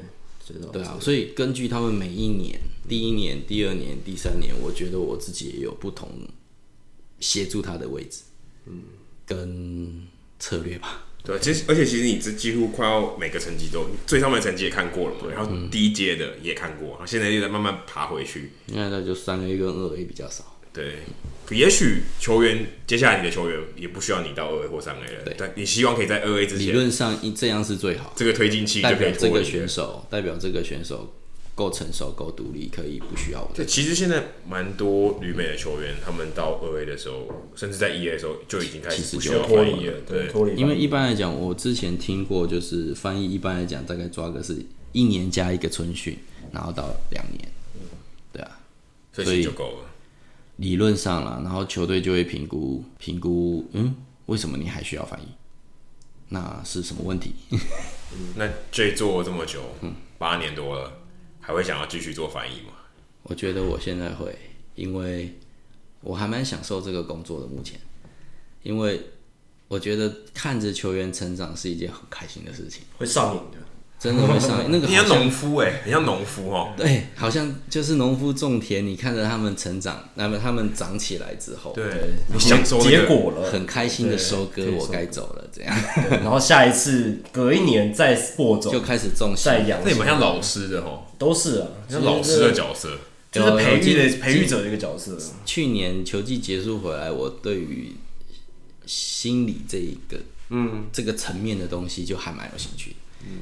对啊，所以根据他们每一年，第一年、第二年、第三年，我觉得我自己也有不同。协助他的位置，嗯，跟策略吧。对，其实而且其实你这几乎快要每个成绩都最上面的成绩也看过了，然后低阶的也看过，然后现在又在慢慢爬回去。现在那就三 A 跟二 A 比较少。对，也许球员接下来你的球员也不需要你到二 A 或三 A 了。对，但你希望可以在二 A 之前，理论上这样是最好。这个推进器代表这个选手，代表这个选手。够成熟、够独立，可以不需要我。对，其实现在蛮多旅美的球员，他们到二 A 的时候，甚至在一 A 的时候就已经开始不需要翻译了。对，对，因为一般来讲，我之前听过，就是翻译一般来讲，大概抓个是一年加一个春训，然后到两年。对啊，所以就够了。理论上啦，然后球队就会评估评估，嗯，为什么你还需要翻译？那是什么问题？那 J 做了这么久，嗯，八年多了，还会想要继续做翻译吗？我觉得我现在会，因为我还蛮享受这个工作的。目前，因为我觉得看着球员成长是一件很开心的事情，会上瘾的。真的会上 那个，你像农夫哎、欸，很像农夫哦。对，好像就是农夫种田，你看着他们成长，那么他们长起来之后，对，你享受结果了，很开心的收割，我该走了，这样。然后下一次隔一年再播种，就开始种，再养。这也蛮像老师的哦，都是啊，像老师的角色，就是培育的培育者的一个角色。去年球季结束回来，我对于心理这一个嗯这个层面的东西就还蛮有兴趣。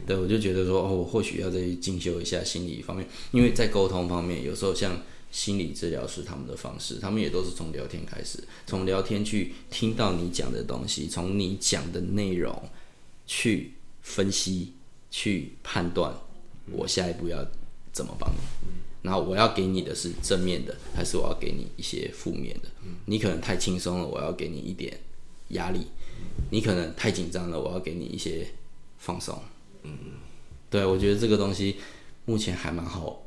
对，我就觉得说，哦，我或许要再去进修一下心理方面，因为在沟通方面，有时候像心理治疗师他们的方式，他们也都是从聊天开始，从聊天去听到你讲的东西，从你讲的内容去分析、去判断，我下一步要怎么帮你，然后我要给你的是正面的，还是我要给你一些负面的？你可能太轻松了，我要给你一点压力；你可能太紧张了，我要给你一些放松。嗯，对，我觉得这个东西目前还蛮好，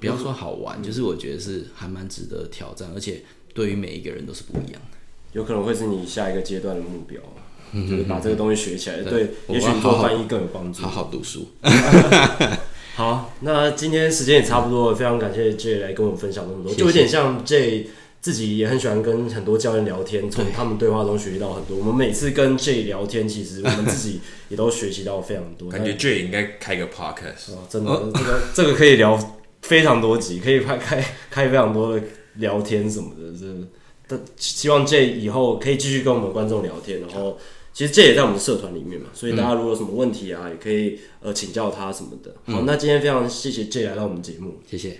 不要说好玩，嗯、就是我觉得是还蛮值得挑战，而且对于每一个人都是不一样的，有可能会是你下一个阶段的目标，嗯、就是把这个东西学起来，嗯、对，对也许做翻译更有帮助。好好读书。好，那今天时间也差不多了，非常感谢 J 来跟我们分享那么多，就有点像 J。自己也很喜欢跟很多教练聊天，从他们对话中学习到很多。我们每次跟 J 聊天，其实我们自己也都学习到非常多。感觉 J 应该开个 podcast，哦，真的，这个这个可以聊非常多集，可以开开开非常多的聊天什么的。这，希望 J 以后可以继续跟我们观众聊天。然后，其实 J 也在我们的社团里面嘛，所以大家如果有什么问题啊，也可以呃请教他什么的。好，那今天非常谢谢 J 来到我们节目，谢谢。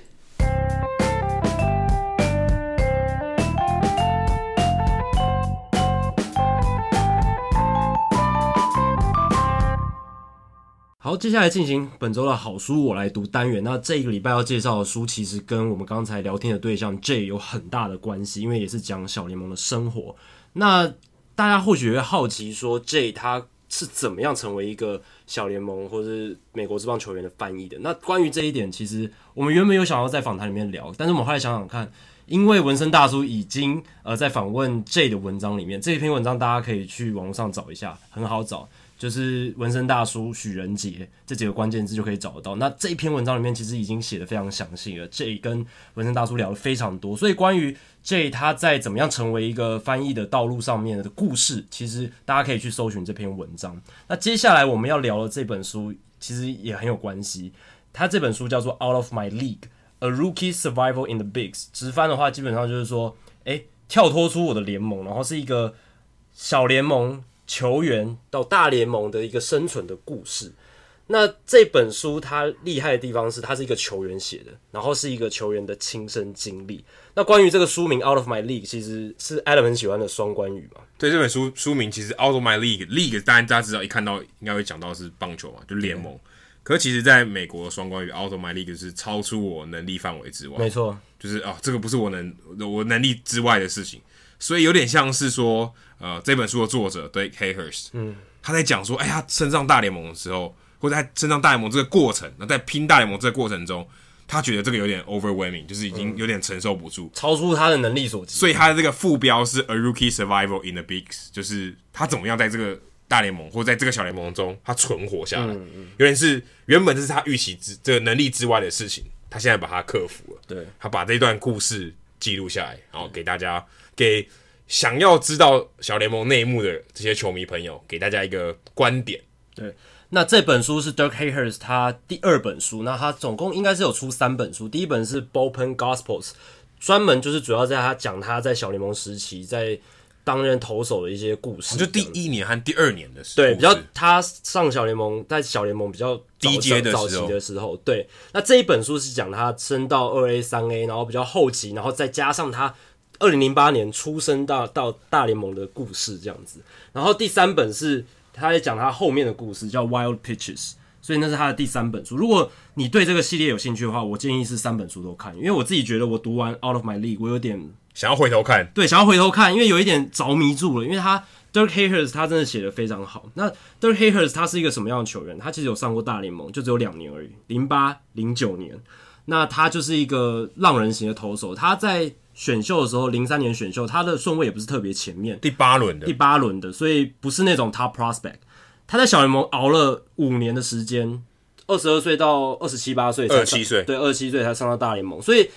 好，接下来进行本周的好书我来读单元。那这一个礼拜要介绍的书，其实跟我们刚才聊天的对象 J 有很大的关系，因为也是讲小联盟的生活。那大家或许会好奇说，J 他是怎么样成为一个小联盟或是美国职棒球员的翻译的？那关于这一点，其实我们原本有想要在访谈里面聊，但是我们后来想想看，因为文森大叔已经呃在访问 J 的文章里面，这一篇文章大家可以去网络上找一下，很好找。就是文森大叔许仁杰这几个关键字就可以找得到。那这一篇文章里面其实已经写的非常详细了，J 跟文森大叔聊了非常多，所以关于 J 他在怎么样成为一个翻译的道路上面的故事，其实大家可以去搜寻这篇文章。那接下来我们要聊的这本书其实也很有关系，他这本书叫做《Out of My League: A Rookie's Survival in the Bigs》，直翻的话基本上就是说，诶，跳脱出我的联盟，然后是一个小联盟。球员到大联盟的一个生存的故事。那这本书它厉害的地方是，它是一个球员写的，然后是一个球员的亲身经历。那关于这个书名《Out of My League》，其实是 Adam 很喜欢的双关语嘛？对，这本书书名其实《Out of My League》，League 当然大家知道，一看到应该会讲到是棒球嘛，就联盟。可是其实在美国的双关语《Out of My League》是超出我能力范围之外。没错，就是啊，这个不是我能我能力之外的事情。所以有点像是说，呃，这本书的作者 Blake Hayhurst，嗯，他在讲说，哎，他升上大联盟的时候，或者他升上大联盟这个过程，那在拼大联盟这个过程中，他觉得这个有点 overwhelming，就是已经有点承受不住，超出他的能力所及。所以他的这个副标是 A Rookie Survival in the Bigs，就是他怎么样在这个大联盟或在这个小联盟中，他存活下来。嗯嗯，有点是原本这是他预期之这个能力之外的事情，他现在把它克服了。对，他把这段故事记录下来，然后给大家。给想要知道小联盟内幕的这些球迷朋友，给大家一个观点。对，那这本书是 Dirk Hayhurst 他第二本书，那他总共应该是有出三本书。第一本是 Bullpen Gospels，专门就是主要在他讲他在小联盟时期在担任投手的一些故事。就第一年和第二年的时候，对，比较他上小联盟，在小联盟比较低阶的早期的时候，对。那这一本书是讲他升到二 A、三 A，然后比较后期，然后再加上他。二零零八年出生到到大联盟的故事这样子，然后第三本是他在讲他后面的故事，叫 Wild Pitches，所以那是他的第三本书。如果你对这个系列有兴趣的话，我建议是三本书都看，因为我自己觉得我读完 Out of My League，我有点想要回头看，对，想要回头看，因为有一点着迷住了，因为他 Dirk Hayhurst 他真的写的非常好。那 Dirk Hayhurst 他是一个什么样的球员？他其实有上过大联盟，就只有两年而已，零八零九年。那他就是一个浪人型的投手。他在选秀的时候，零三年选秀，他的顺位也不是特别前面，第八轮的，第八轮的，所以不是那种 top prospect。他在小联盟熬了五年的时间，二十二岁到二十七八岁，二十七岁，对，二十七岁才上到大联盟，所以。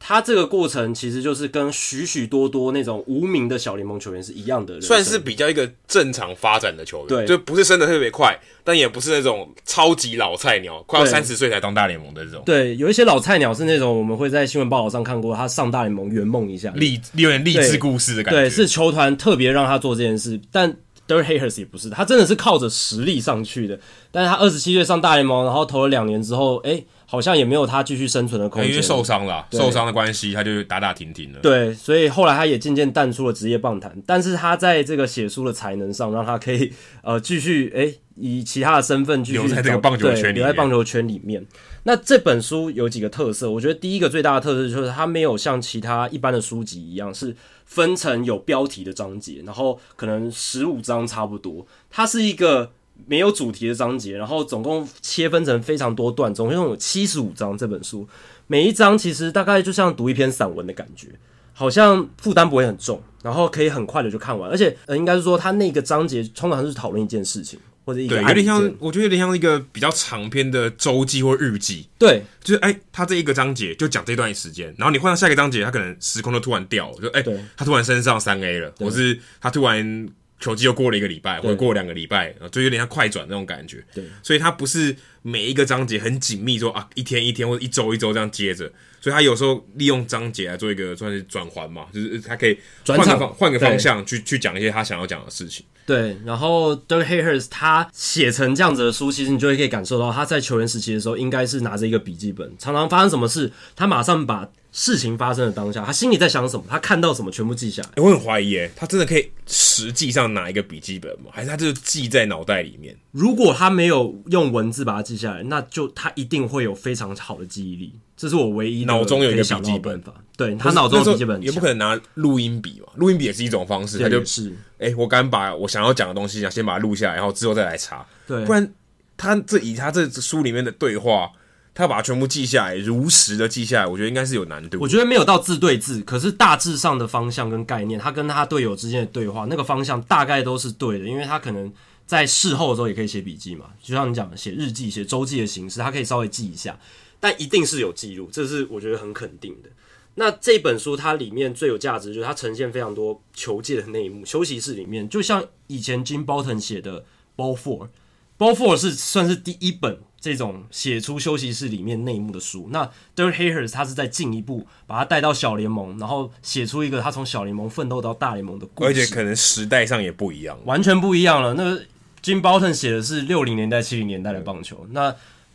他这个过程其实就是跟许许多多那种无名的小联盟球员是一样的，算是比较一个正常发展的球员，对，就不是升的特别快，但也不是那种超级老菜鸟，快要三十岁才当大联盟的这种。对，有一些老菜鸟是那种我们会在新闻报道上看过，他上大联盟圆梦一下，励有点励志故事的感觉。对，是球团特别让他做这件事，但 Dirk Hayhurst 也不是，他真的是靠着实力上去的。但是他二十七岁上大联盟，然后投了两年之后，哎。好像也没有他继续生存的空间，因为受伤了，受伤的关系，他就打打停停了。对，所以后来他也渐渐淡出了职业棒坛。但是他在这个写书的才能上，让他可以 呃继续哎以其他的身份继续留在这个棒球圈里面，留在棒球圈里面。那这本书有几个特色，我觉得第一个最大的特色就是它没有像其他一般的书籍一样是分成有标题的章节，然后可能十五章差不多，它是一个。没有主题的章节，然后总共切分成非常多段，总共有七十五章。这本书每一章其实大概就像读一篇散文的感觉，好像负担不会很重，然后可以很快的就看完。而且呃，应该是说它那个章节通常是讨论一件事情或者一个对，有点像，我觉得有点像一个比较长篇的周记或日记。对，就是哎，他这一个章节就讲这段时间，然后你换到下一个章节，他可能时空都突然掉了，就哎，他突然升上三 A 了，或是他突然。球季又过了一个礼拜，或者过两个礼拜，就有点像快转那种感觉。对，所以它不是每一个章节很紧密说，说啊一天一天或者一周一周这样接着，所以他有时候利用章节来做一个算是转环嘛，就是他可以换个方换个方向去去讲一些他想要讲的事情。对，然后 Dirk Hayhurst 他写成这样子的书，其实你就会可以感受到他在球员时期的时候，应该是拿着一个笔记本，常常发生什么事，他马上把。事情发生的当下，他心里在想什么？他看到什么，全部记下来。欸、我很怀疑，哎，他真的可以实际上拿一个笔记本吗？还是他就是记在脑袋里面？如果他没有用文字把它记下来，那就他一定会有非常好的记忆力。这是我唯一脑中有一个笔记本。对，他脑中的笔记本也不可能拿录音笔嘛？录音笔也是一种方式。他就是，哎、欸，我敢把我想要讲的东西，想先把它录下来，然后之后再来查。对，不然他这以他这书里面的对话。他把它全部记下来，如实的记下来，我觉得应该是有难度。我觉得没有到字对字，可是大致上的方向跟概念，他跟他队友之间的对话，那个方向大概都是对的。因为他可能在事后的时候也可以写笔记嘛，就像你讲的写日记、写周记的形式，他可以稍微记一下，但一定是有记录，这是我觉得很肯定的。那这本书它里面最有价值，就是它呈现非常多球界的内幕，休息室里面，就像以前 Jim Bouton 写的 Ball Four，Ball Four 是算是第一本。这种写出休息室里面内幕的书，那 Dirt Hayhurst 他是在进一步把他带到小联盟，然后写出一个他从小联盟奋斗到大联盟的故事，而且可能时代上也不一样，完全不一样了。那个 Jim Bouton 写的是六零年代、七零年代的棒球，那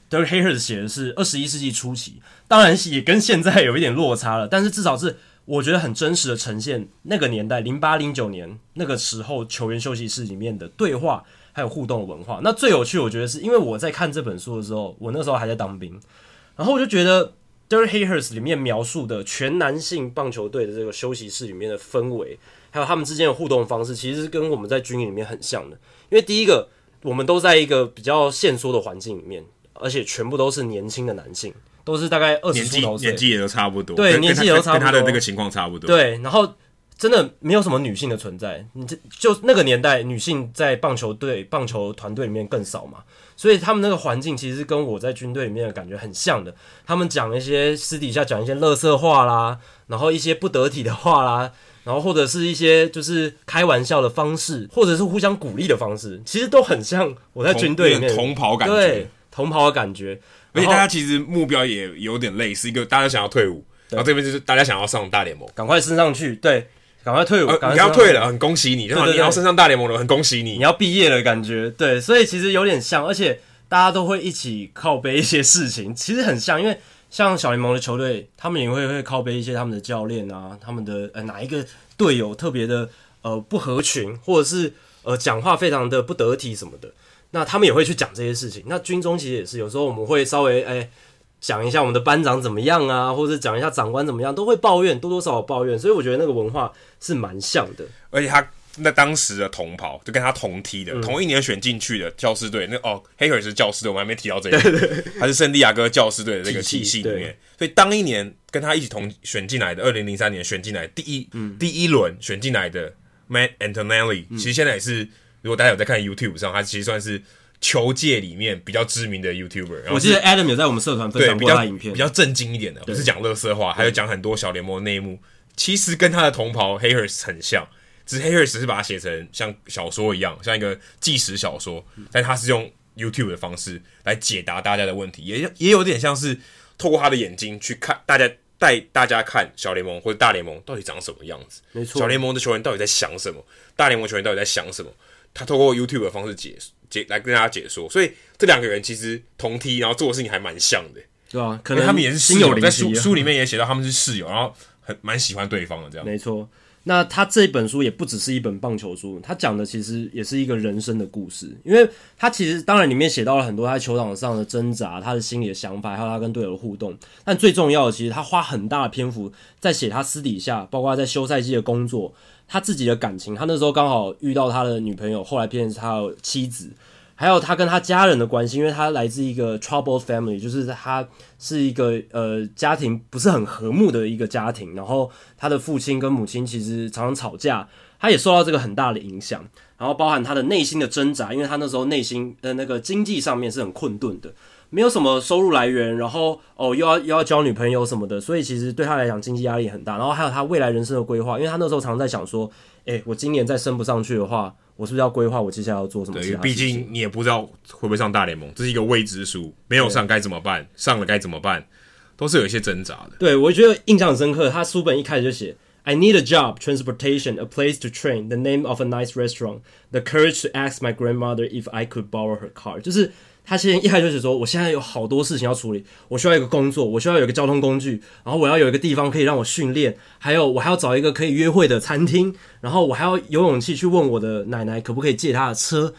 Dirt Hayhurst 写的是二十一世纪初期，当然也跟现在有一点落差了，但是至少是我觉得很真实的呈现那个年代零八零九年那个时候球员休息室里面的对话。还有互动的文化，那最有趣，我觉得是因为我在看这本书的时候，我那时候还在当兵，然后我就觉得 Dirk Hayhurst 里面描述的全男性棒球队的这个休息室里面的氛围，还有他们之间的互动方式，其实是跟我们在军营里面很像的。因为第一个，我们都在一个比较限缩的环境里面，而且全部都是年轻的男性，都是大概二十出头，年纪也都差不多，对，年纪也都差不多，跟他的那个情况差不多，对，然后。真的没有什么女性的存在，你这就那个年代，女性在棒球队、棒球团队里面更少嘛，所以他们那个环境其实跟我在军队里面的感觉很像的。他们讲一些私底下讲一些乐色话啦，然后一些不得体的话啦，然后或者是一些就是开玩笑的方式，或者是互相鼓励的方式，其实都很像我在军队里面同袍感觉，对，同袍的感觉。而且大家其实目标也有点类似，一个大家想要退伍，然后这边就是大家想要上大联盟，赶快升上去，对。赶快退伍，呃、你要退了，很恭喜你！对对对，你要升上大联盟了，很恭喜你！你要毕业了，感觉对，所以其实有点像，而且大家都会一起靠背一些事情，其实很像，因为像小联盟的球队，他们也会会靠背一些他们的教练啊，他们的呃哪一个队友特别的呃不合群，或者是呃讲话非常的不得体什么的，那他们也会去讲这些事情。那军中其实也是，有时候我们会稍微哎。讲一下我们的班长怎么样啊，或者讲一下长官怎么样，都会抱怨，多多少少抱怨，所以我觉得那个文化是蛮像的。而且他那当时的同袍，就跟他同梯的，嗯、同一年选进去的教师队。那哦，黑尔是教师队，我们还没提到这个，他是圣地亚哥教师队的那个体系里面。所以当一年跟他一起同选进来的，二零零三年选进来第一、嗯、第一轮选进来的 Matt Antonelli，、嗯、其实现在也是，如果大家有在看 YouTube 上，他其实算是球界里面比较知名的 YouTuber。我记得 Adam 有在我们社团分享过他影片，比较震惊一点的，不是讲乐色话，还有讲很多小联盟内幕。其实跟他的同袍 Hayhurst 很像。只是 Hayhurst 是把它写成像小说一样，像一个纪实小说，但他是用 YouTube 的方式来解答大家的问题，也也有点像是透过他的眼睛去看大家，带大家看小联盟或者大联盟到底长什么样子。没错，小联盟的球员到底在想什么？大联盟球员到底在想什么？他透过 YouTube 的方式解解来跟大家解说，所以这两个人其实同梯，然后做的事情还蛮像的，对、啊？可能他们也是室友，在书书里面也写到他们是室友，然后很蛮喜欢对方的这样。没错。那他这本书也不只是一本棒球书，他讲的其实也是一个人生的故事，因为他其实当然里面写到了很多他在球场上的挣扎，他的心里的想法，还有他跟队友的互动。但最重要的，其实他花很大的篇幅在写他私底下，包括在休赛季的工作，他自己的感情。他那时候刚好遇到他的女朋友，后来变成他的妻子。还有他跟他家人的关系，因为他来自一个 troubled family，就是他是一个呃家庭不是很和睦的一个家庭，然后他的父亲跟母亲其实常常吵架，他也受到这个很大的影响，然后包含他的内心的挣扎，因为他那时候内心的那个经济上面是很困顿的，没有什么收入来源，然后哦又要又要交女朋友什么的，所以其实对他来讲经济压力很大，然后还有他未来人生的规划，因为他那时候常常在想说，诶，我今年再升不上去的话。我是不是要规划我接下来要做什么？对，毕竟你也不知道会不会上大联盟，这是一个未知数。没有上该怎么办？上了该怎么办？都是有一些挣扎的。对，我觉得印象很深刻。他书本一开始就写：“I need a job, transportation, a place to train, the name of a nice restaurant, the courage to ask my grandmother if I could borrow her car。”就是。他先一开始就说：“我现在有好多事情要处理，我需要一个工作，我需要有一个交通工具，然后我要有一个地方可以让我训练，还有我还要找一个可以约会的餐厅，然后我还要有勇气去问我的奶奶可不可以借她的车，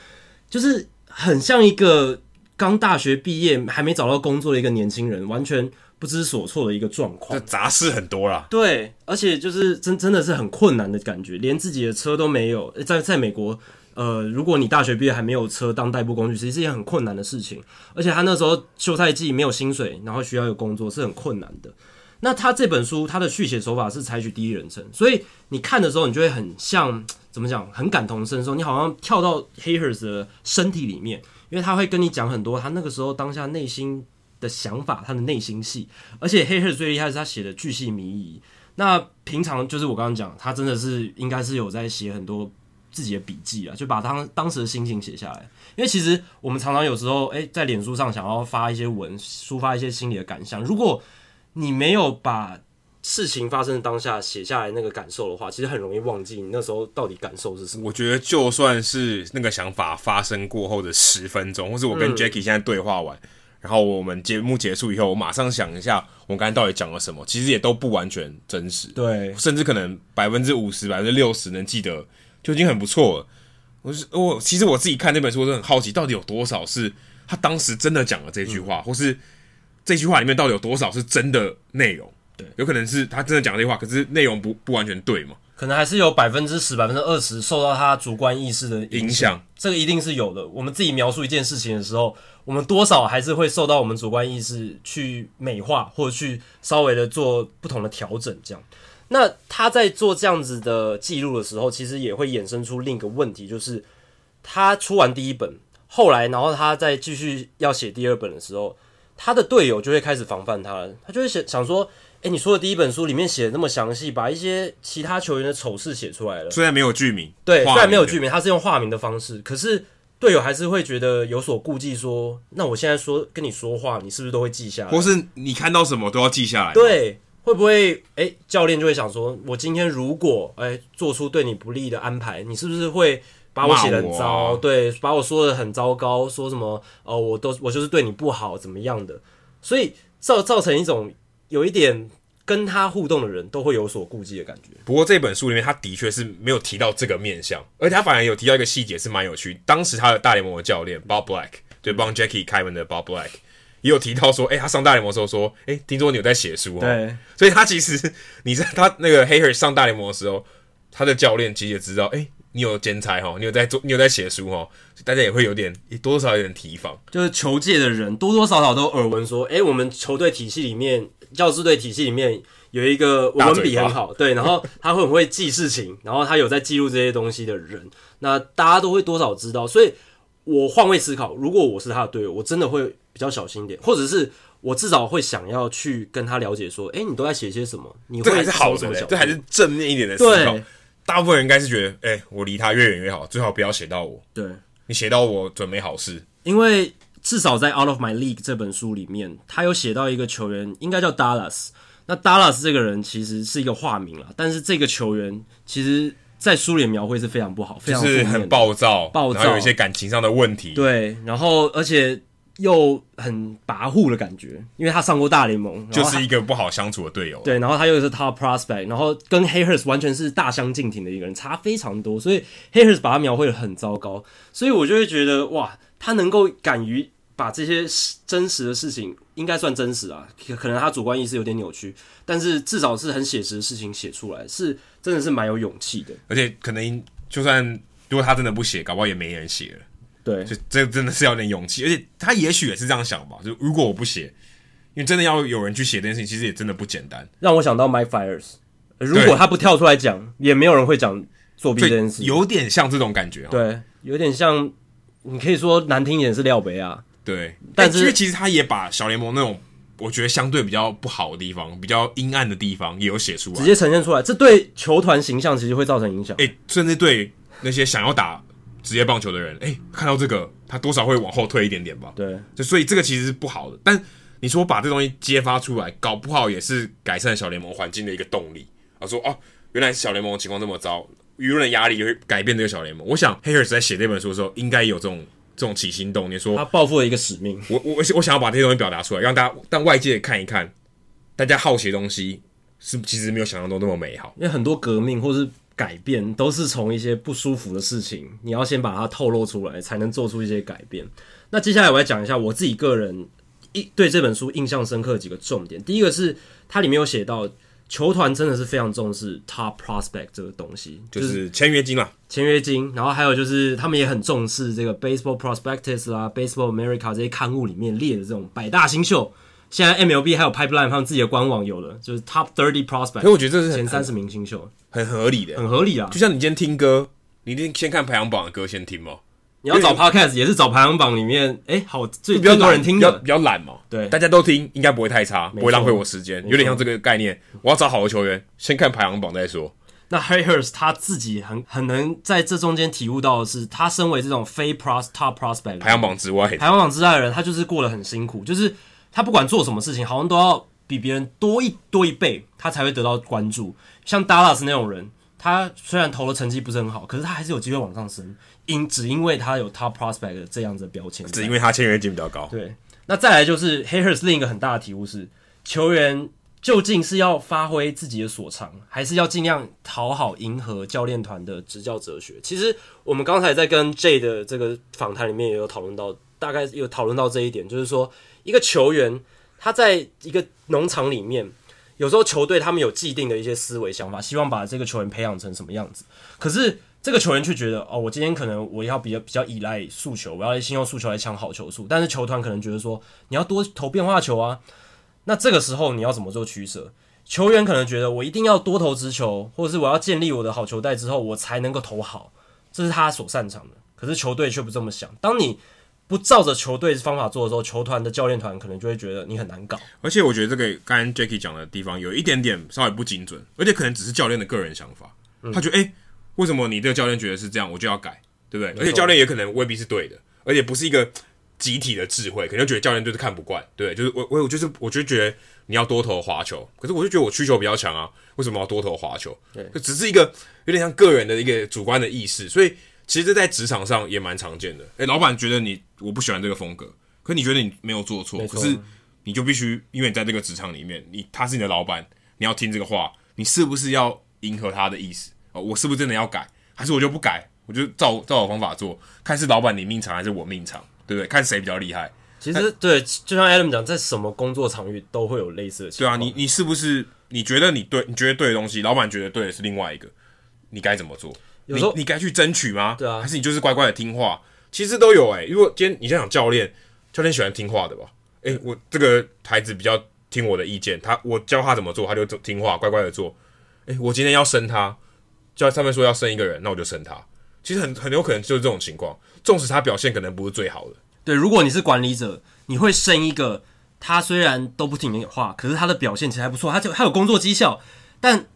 就是很像一个刚大学毕业还没找到工作的一个年轻人，完全不知所措的一个状况。杂事很多啦，对，而且就是真真的是很困难的感觉，连自己的车都没有，在在美国。”呃，如果你大学毕业还没有车当代步工具，其实是一件很困难的事情。而且他那时候休赛季没有薪水，然后需要有工作，是很困难的。那他这本书他的续写手法是采取第一人称，所以你看的时候，你就会很像怎么讲，很感同身受。你好像跳到 Hayers 的身体里面，因为他会跟你讲很多他那个时候当下内心的想法，他的内心戏。而且 Hayers 最厉害是他写的巨细靡遗。那平常就是我刚刚讲，他真的是应该是有在写很多。自己的笔记啊，就把当当时的心情写下来。因为其实我们常常有时候，诶，在脸书上想要发一些文，抒发一些心里的感想。如果你没有把事情发生的当下写下来那个感受的话，其实很容易忘记你那时候到底感受是什么。我觉得就算是那个想法发生过后的十分钟，或是我跟 Jackie 现在对话完，嗯、然后我们节目结束以后，我马上想一下我刚才到底讲了什么，其实也都不完全真实。对，甚至可能百分之五十、百分之六十能记得。就已经很不错了。我是我，其实我自己看那本书，我都很好奇，到底有多少是他当时真的讲了这句话，嗯、或是这句话里面到底有多少是真的内容？对，有可能是他真的讲这句话，可是内容不不完全对嘛？可能还是有百分之十、百分之二十受到他主观意识的影响，这个一定是有的。我们自己描述一件事情的时候，我们多少还是会受到我们主观意识去美化，或者去稍微的做不同的调整，这样。那他在做这样子的记录的时候，其实也会衍生出另一个问题，就是他出完第一本，后来，然后他再继续要写第二本的时候，他的队友就会开始防范他了。他就会想想说：“诶，你说的第一本书里面写的那么详细，把一些其他球员的丑事写出来了。虽然没有剧名，对，虽然没有剧名，他是用化名的方式，可是队友还是会觉得有所顾忌，说：那我现在说跟你说话，你是不是都会记下来？或是你看到什么都要记下来？对。”会不会诶，教练就会想说，我今天如果诶做出对你不利的安排，你是不是会把我写的很糟？啊、对，把我说的很糟糕，说什么哦、呃，我都我就是对你不好，怎么样的？所以造造成一种有一点跟他互动的人都会有所顾忌的感觉。不过这本书里面，他的确是没有提到这个面相，而且他反而有提到一个细节是蛮有趣。当时他的大联盟的教练 Bob Black，对，帮 Jackie 开门的 Bob Black。也有提到说，哎、欸，他上大联盟的时候说，哎、欸，听说你有在写书哦。对，所以他其实你在他那个 Hayhurst 上大联盟的时候，他的教练其实也知道，哎、欸，你有兼差哈，你有在做，你有在写书哈，大家也会有点多多少少有点提防。就是球界的人多多少少都耳闻说，哎、欸，我们球队体系里面，教师队体系里面有一个文笔很好，对，然后他会不会记事情，然后他有在记录这些东西的人，那大家都会多少知道。所以我换位思考，如果我是他的队友，我真的会比较小心一点，或者是。我至少会想要去跟他了解，说，哎、欸，你都在写些什么？你会这还是好的，这还是正面一点的思考。对，大部分人应该是觉得，哎、欸，我离他越远越好，最好不要写到我。对，你写到我准没好事。因为至少在《Out of My League》这本书里面，他有写到一个球员，应该叫 Dallas。那 Dallas 这个人其实是一个化名了，但是这个球员其实在书里描绘是非常不好，非常就是很暴躁，暴躁，然后有一些感情上的问题。对，然后而且。又很跋扈的感觉，因为他上过大联盟，就是一个不好相处的队友。对，然后他又是 top prospect，然后跟 Hayhurst 完全是大相径庭的一个人，差非常多。所以 Hayhurst 把他描绘的很糟糕，所以我就会觉得哇，他能够敢于把这些真实的事情，应该算真实啊，可能他主观意识有点扭曲，但是至少是很写实的事情写出来，是真的是蛮有勇气的。而且可能就算如果他真的不写，搞不好也没人写了。对，就这真的是要点勇气，而且他也许也是这样想吧。就如果我不写，因为真的要有人去写这件事情，其实也真的不简单。让我想到 Mike Fiers，如果他不跳出来讲，也没有人会讲作弊这件事。有点像这种感觉，对，有点像，你可以说难听一点是廖北啊。对，但是因为其实他也把小联盟那种我觉得相对比较不好的地方、比较阴暗的地方也有写出来，直接呈现出来，这对球团形象其实会造成影响。哎，甚至对那些想要打。职业棒球的人，哎、欸，看到这个，他多少会往后退一点点吧。对，就所以这个其实是不好的。但你说把这东西揭发出来，搞不好也是改善小联盟环境的一个动力。啊，说哦，原来小联盟的情况这么糟，舆论压力也会改变这个小联盟。我想黑尔斯在写这本书的时候，应该有这种这种起心动念，说他报复了一个使命。我我我想要把这些东西表达出来，让大家让外界看一看，大家好奇的东西是其实没有想象中那么美好。因为很多革命或是。改变都是从一些不舒服的事情，你要先把它透露出来，才能做出一些改变。那接下来我来讲一下我自己个人一对这本书印象深刻的几个重点。第一个是它里面有写到，球团真的是非常重视 top prospect 这个东西，就是签约金嘛，签约金。然后还有就是他们也很重视这个 Baseball Prospectus 啦，Baseball America 这些刊物里面列的这种百大新秀。现在 MLB 还有 Pipeline 他们自己的官网有了，就是 Top Thirty Prospect。所以我觉得这是前三十名新秀，很合理的，很合理啊。就像你今天听歌，你一定先看排行榜的歌先听嘛。你要找 Podcast 也是找排行榜里面，哎、欸，好最比较多人听的，比较懒嘛。对，大家都听，应该不会太差，不会浪费我时间。有点像这个概念，我要找好的球员，先看排行榜再说。那 Hayhurst 他自己很很能在这中间体悟到的是，他身为这种非 Pros Top Prospect 排行榜之外，排行榜之外的人，他就是过得很辛苦，就是。他不管做什么事情，好像都要比别人多一多一倍，他才会得到关注。像 Dallas 那种人，他虽然投的成绩不是很好，可是他还是有机会往上升，因只因为他有 Top Prospect 的这样子的标签，只因为他签约金比较高。对，那再来就是 Hayhurst 另一个很大的体悟是，球员究竟是要发挥自己的所长，还是要尽量讨好迎合教练团的执教哲学？其实我们刚才在跟 Jay 的这个访谈里面也有讨论到，大概有讨论到这一点，就是说。一个球员，他在一个农场里面，有时候球队他们有既定的一些思维想法，希望把这个球员培养成什么样子。可是这个球员却觉得，哦，我今天可能我要比较比较依赖速球，我要先用速球来抢好球数。但是球团可能觉得说，你要多投变化球啊。那这个时候你要怎么做取舍？球员可能觉得，我一定要多投直球，或者是我要建立我的好球带之后，我才能够投好，这是他所擅长的。可是球队却不这么想。当你不照着球队方法做的时候，球团的教练团可能就会觉得你很难搞。而且我觉得这个刚刚 Jacky 讲的地方有一点点稍微不精准，而且可能只是教练的个人想法。嗯、他觉得，哎、欸，为什么你这个教练觉得是这样，我就要改，对不对？而且教练也可能未必是对的，而且不是一个集体的智慧，可能觉得教练就是看不惯，对，就是我我就是我就觉得你要多投滑球，可是我就觉得我需求比较强啊，为什么要多投滑球？对，就只是一个有点像个人的一个主观的意识，所以。其实这在职场上也蛮常见的。诶，老板觉得你我不喜欢这个风格，可你觉得你没有做错，可是你就必须因为你在这个职场里面，你他是你的老板，你要听这个话，你是不是要迎合他的意思？哦，我是不是真的要改，还是我就不改，我就照照我方法做，看是老板你命长还是我命长，对不对？看谁比较厉害。其实对，就像 Adam 讲，在什么工作场域都会有类似的情况。对啊，你你是不是你觉得你对，你觉得对的东西，老板觉得对的是另外一个，你该怎么做？有时候你你该去争取吗？对啊还是你就是乖乖的听话？其实都有哎、欸。如果今天你想想教练，教练喜欢听话的吧？哎、欸，我这个孩子比较听我的意见，他我教他怎么做，他就听话，乖乖的做。哎、欸，我今天要升他，教上面说要升一个人，那我就升他。其实很很有可能就是这种情况，纵使他表现可能不是最好的。对，如果你是管理者，你会升一个他虽然都不听你的话，可是他的表现其实还不错，他就他有工作绩效，但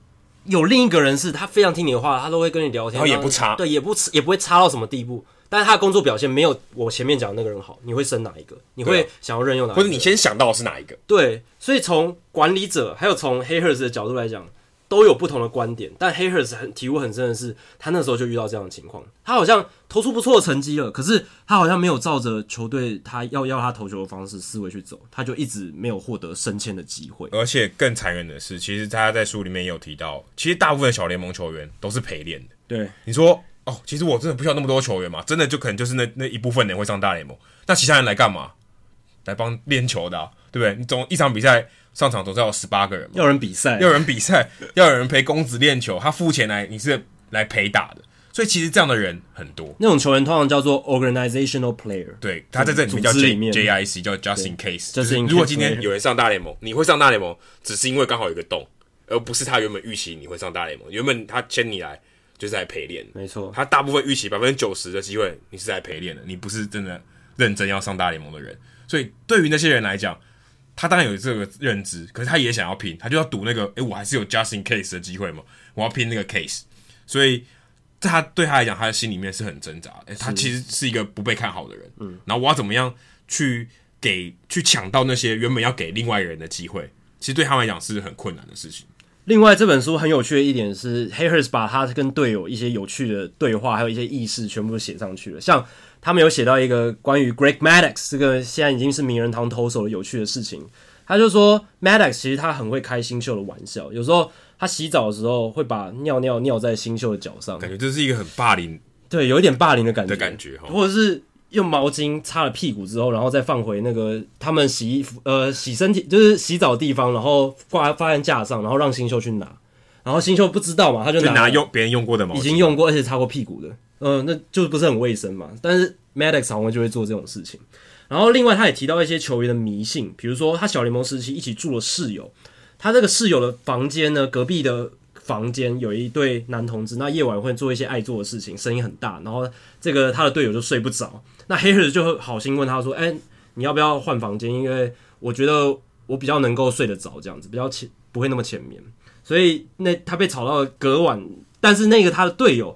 有另一个人是他非常听你的话，他都会跟你聊天，然后也不差，对，也不也不会差到什么地步。但是他的工作表现没有我前面讲的那个人好，你会升哪一个？你会想要任用哪一个？或者你先想到的是哪一个？对，所以从管理者还有从黑赫斯的角度来讲，都有不同的观点。但黑赫斯很体悟很深的是，他那时候就遇到这样的情况，他好像投出不错的成绩了，可是他好像没有照着球队他要要他投球的方式思维去走，他就一直没有获得升迁的机会。而且更残忍的是，其实他在书里面也有提到，其实大部分小联盟球员都是陪练的。对，你说。哦，其实我真的不需要那么多球员嘛，真的就可能就是那那一部分人会上大联盟，那其他人来干嘛？来帮练球的、啊，对不对？你总一场比赛上场总是要有十八个人嘛，要人比赛，要人比赛，要有人陪公子练球，他付钱来，你是来陪打的，所以其实这样的人很多。那种球员通常叫做 organizational player，对，他在这里面叫 J J I C，叫 just in case，就是如果今天有人上大联盟，你会上大联盟，只是因为刚好有一个洞，而不是他原本预期你会上大联盟，原本他签你来。就是来陪练，没错。他大部分预期百分之九十的机会，你是在陪练的，你不是真的认真要上大联盟的人。所以对于那些人来讲，他当然有这个认知，可是他也想要拼，他就要赌那个，诶、欸，我还是有 just in case 的机会嘛，我要拼那个 case。所以在他对他来讲，他的心里面是很挣扎的。欸，他其实是一个不被看好的人。嗯。然后我要怎么样去给去抢到那些原本要给另外一个人的机会？其实对他们来讲是很困难的事情。另外，这本书很有趣的一点是，Hayhurst 把他跟队友一些有趣的对话，还有一些軼事，全部都写上去了。像他们有写到一个关于 Greg Maddox 这个现在已经是名人堂投手的有趣的事情。他就说，Maddox 其实他很会开新秀的玩笑，有时候他洗澡的时候会把尿尿尿在新秀的脚上，感觉这是一个很霸凌，对，有一点霸凌的感觉。的感觉，或者是。用毛巾擦了屁股之后，然后再放回那个他们洗衣服、呃洗身体就是洗澡的地方，然后挂放在架上，然后让新秀去拿，然后新秀不知道嘛，他就拿，就拿用别人用过的毛巾，已经用过而且擦过屁股的，嗯、那就不是很卫生嘛。但是 Maddux 好像就会做这种事情。然后另外他也提到一些球员的迷信，比如说他小联盟时期一起住了室友，他这个室友的房间呢，隔壁的。房间有一对男同志，那夜晚会做一些爱做的事情，声音很大，然后这个他的队友就睡不着。那黑人就会好心问他说：“哎、你要不要换房间？因为我觉得我比较能够睡得着，这样子比较浅，不会那么浅眠。”所以那他被吵到隔晚，但是那个他的队友，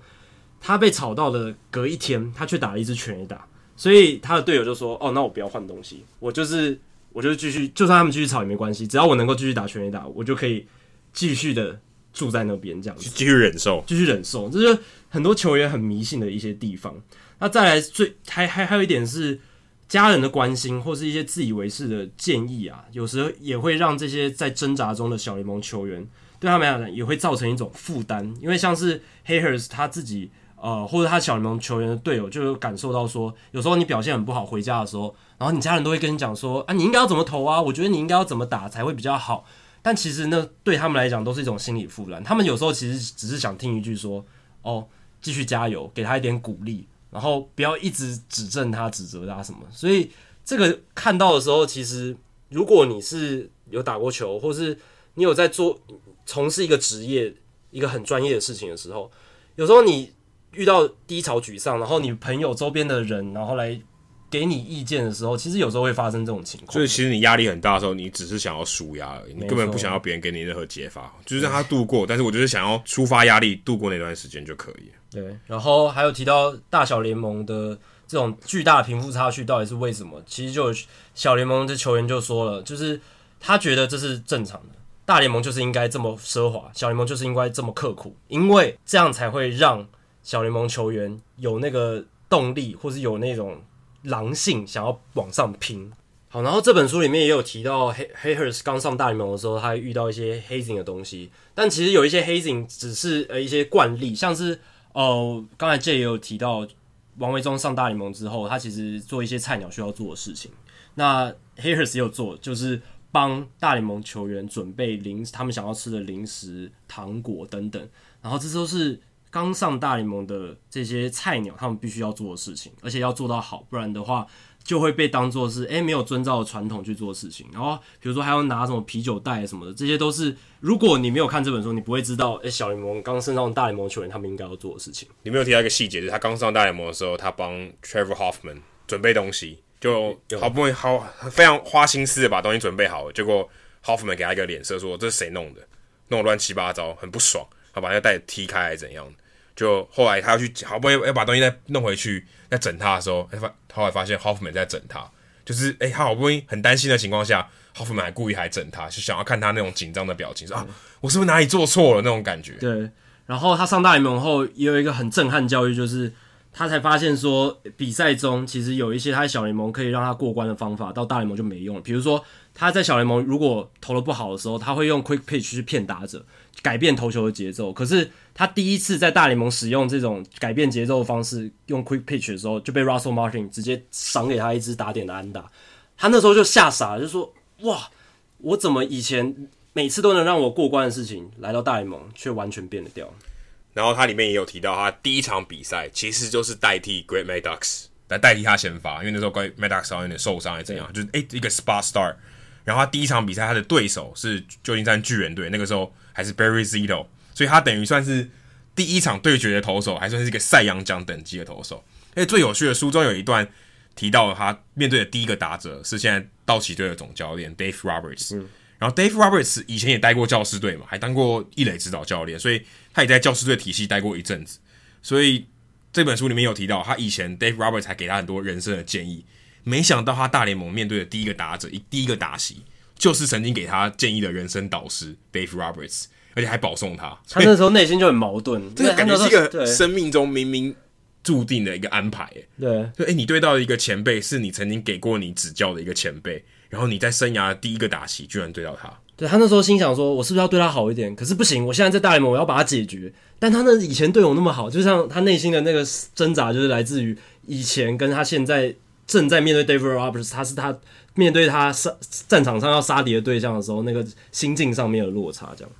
他被吵到了隔一天，他却打了一支全垒打，所以他的队友就说：“哦，那我不要换东西，我就是我就是继续，就算他们继续吵也没关系，只要我能够继续打全垒打，我就可以继续的。”住在那边这样子，继续忍受，继续忍受，这就是很多球员很迷信的一些地方。那再来最还还还有一点是家人的关心，或是一些自以为是的建议啊，有时候也会让这些在挣扎中的小联盟球员对他们来讲也会造成一种负担。因为像是 Hayhurst 他自己呃，或者他小联盟球员的队友就有感受到说，有时候你表现很不好，回家的时候，然后你家人都会跟你讲说啊，你应该要怎么投啊？我觉得你应该要怎么打才会比较好。但其实呢，对他们来讲都是一种心理负担。他们有时候其实只是想听一句说：“哦，继续加油，给他一点鼓励，然后不要一直指正他、指责他什么。”所以这个看到的时候，其实如果你是有打过球，或是你有在做从事一个职业、一个很专业的事情的时候，有时候你遇到低潮、沮丧，然后你朋友周边的人，然后来。给你意见的时候，其实有时候会发生这种情况。所以其实你压力很大的时候，你只是想要舒压而已，你根本不想要别人给你任何解法，就是让他度过。但是我就是想要抒发压力，度过那段时间就可以。对，然后还有提到大小联盟的这种巨大的贫富差距到底是为什么？其实就小联盟的球员就说了，就是他觉得这是正常的，大联盟就是应该这么奢华，小联盟就是应该这么刻苦，因为这样才会让小联盟球员有那个动力，或是有那种。狼性想要往上拼，好，然后这本书里面也有提到黑黑 Hayhurst 刚上大联盟的时候，他遇到一些 hazing 的东西，但其实有一些 hazing 只是呃一些惯例，像是哦，刚才 J 也有提到王维忠上大联盟之后，他其实做一些菜鸟需要做的事情，那 Hayhurst 也有做，就是帮大联盟球员准备零他们想要吃的零食、糖果等等，然后这都是刚上大联盟的这些菜鸟他们必须要做的事情，而且要做到好，不然的话就会被当做是诶、没有遵照传统去做事情。然后比如说还要拿什么啤酒袋什么的，这些都是如果你没有看这本书，你不会知道诶、小联盟刚升上大联盟球员他们应该要做的事情。你没有提到一个细节，就是他刚上大联盟的时候，他帮 Trevor Hoffman 准备东西，就好不容易好非常花心思的把东西准备好，结果 Hoffman 给他一个脸色说，这是谁弄的，弄乱七八糟，很不爽。他把那个袋子踢开还是怎样的？就后来他要去好不容易要把东西再弄回去，在整他的时候，发后来发现 Hoffman 在整他，就是哎、欸，他好不容易很担心的情况下，Hoffman 还故意还整他，就想要看他那种紧张的表情，说啊，我是不是哪里做错了那种感觉？对。然后他上大联盟后也有一个很震撼教育，就是他才发现说，比赛中其实有一些他在小联盟可以让他过关的方法，到大联盟就没用了。比如说他在小联盟如果投的不好的时候，他会用 Quick Pitch 去骗打者。改变投球的节奏，可是他第一次在大联盟使用这种改变节奏的方式，用 quick pitch 的时候，就被 Russell Martin 直接赏给他一支打点的安打。他那时候就吓傻了，就说：“哇，我怎么以前每次都能让我过关的事情，来到大联盟却完全变了掉？”然后他里面也有提到，他第一场比赛其实就是代替 Great Maddux 来代替他先发，因为那时候 Great Maddux 有点受伤还怎样，就是诶、一个 spot start。然后他第一场比赛他的对手是旧金山巨人队，那个时候。还是 Barry Zito，所以他等于算是第一场对决的投手，还算是一个赛扬奖等级的投手。而且最有趣的，书中有一段提到他面对的第一个打者是现在道奇队的总教练 Dave Roberts。嗯。然后 Dave Roberts 以前也待过教师队嘛，还当过一垒指导教练，所以他也在教师队体系待过一阵子。所以这本书里面有提到，他以前 Dave Roberts 还给他很多人生的建议。没想到他大联盟面对的第一个打者，一第一个打席。就是曾经给他建议的人生导师 Dave Roberts，而且还保送他。他那时候内心就很矛盾，这个感觉是一个生命中明明注定的一个安排。对，就哎，你对到一个前辈，是你曾经给过你指教的一个前辈，然后你在生涯的第一个打席居然对到他。对，他那时候心想说：“我是不是要对他好一点？”可是不行，我现在在大联盟，我要把他解决。但他那以前对我那么好，就像他内心的那个挣扎，就是来自于以前跟他现在正在面对 Dave Roberts，他是他。面对他杀战场上要杀敌的对象的时候，那个心境上面的落差，这样。